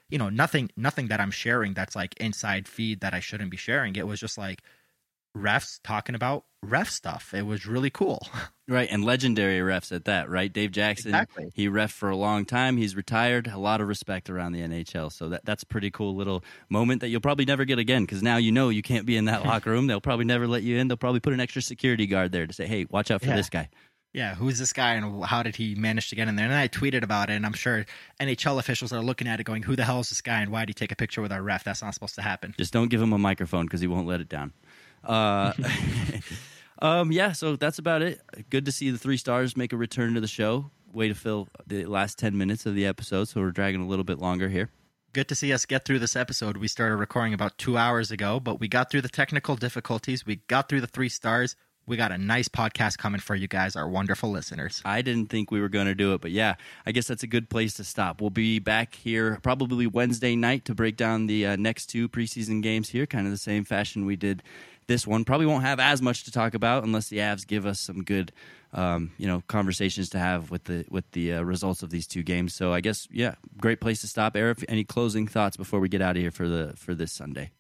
you know nothing nothing that i'm sharing that's like inside feed that i shouldn't be sharing it was just like refs talking about ref stuff it was really cool (laughs) right and legendary refs at that right dave jackson exactly. he ref for a long time he's retired a lot of respect around the nhl so that, that's a pretty cool little moment that you'll probably never get again because now you know you can't be in that (laughs) locker room they'll probably never let you in they'll probably put an extra security guard there to say hey watch out for yeah. this guy yeah, who's this guy and how did he manage to get in there? And I tweeted about it, and I'm sure NHL officials are looking at it going, who the hell is this guy and why did he take a picture with our ref? That's not supposed to happen. Just don't give him a microphone because he won't let it down. Uh, (laughs) um, yeah, so that's about it. Good to see the three stars make a return to the show. Way to fill the last 10 minutes of the episode, so we're dragging a little bit longer here good to see us get through this episode. We started recording about two hours ago, but we got through the technical difficulties. We got through the three stars we got a nice podcast coming for you guys, our wonderful listeners. I didn't think we were going to do it, but yeah, I guess that's a good place to stop. We'll be back here probably Wednesday night to break down the uh, next two preseason games here, kind of the same fashion we did this one. Probably won't have as much to talk about unless the Avs give us some good, um, you know, conversations to have with the with the uh, results of these two games. So I guess yeah, great place to stop. Eric, any closing thoughts before we get out of here for the for this Sunday?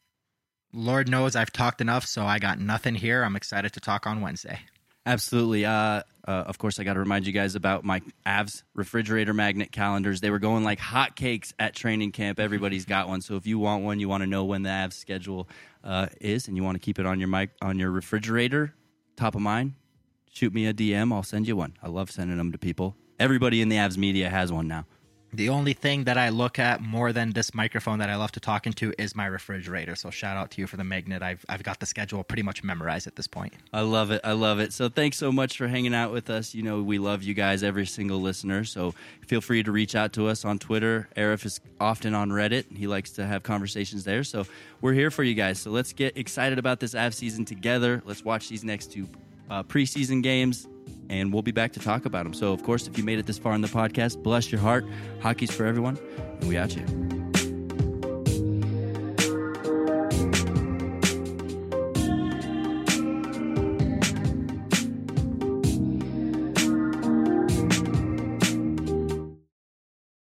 Lord knows I've talked enough, so I got nothing here. I'm excited to talk on Wednesday. Absolutely. Uh, uh, of course, I got to remind you guys about my Avs refrigerator magnet calendars. They were going like hotcakes at training camp. Everybody's got one. So if you want one, you want to know when the Avs schedule uh, is, and you want to keep it on your mic on your refrigerator, top of mind, shoot me a DM. I'll send you one. I love sending them to people. Everybody in the Avs media has one now. The only thing that I look at more than this microphone that I love to talk into is my refrigerator. So shout out to you for the magnet. I've I've got the schedule pretty much memorized at this point. I love it. I love it. So thanks so much for hanging out with us. You know we love you guys, every single listener. So feel free to reach out to us on Twitter. Aarif is often on Reddit. He likes to have conversations there. So we're here for you guys. So let's get excited about this Av season together. Let's watch these next two uh, preseason games and we'll be back to talk about them. So, of course, if you made it this far in the podcast, bless your heart. Hockey's for everyone, and we out you.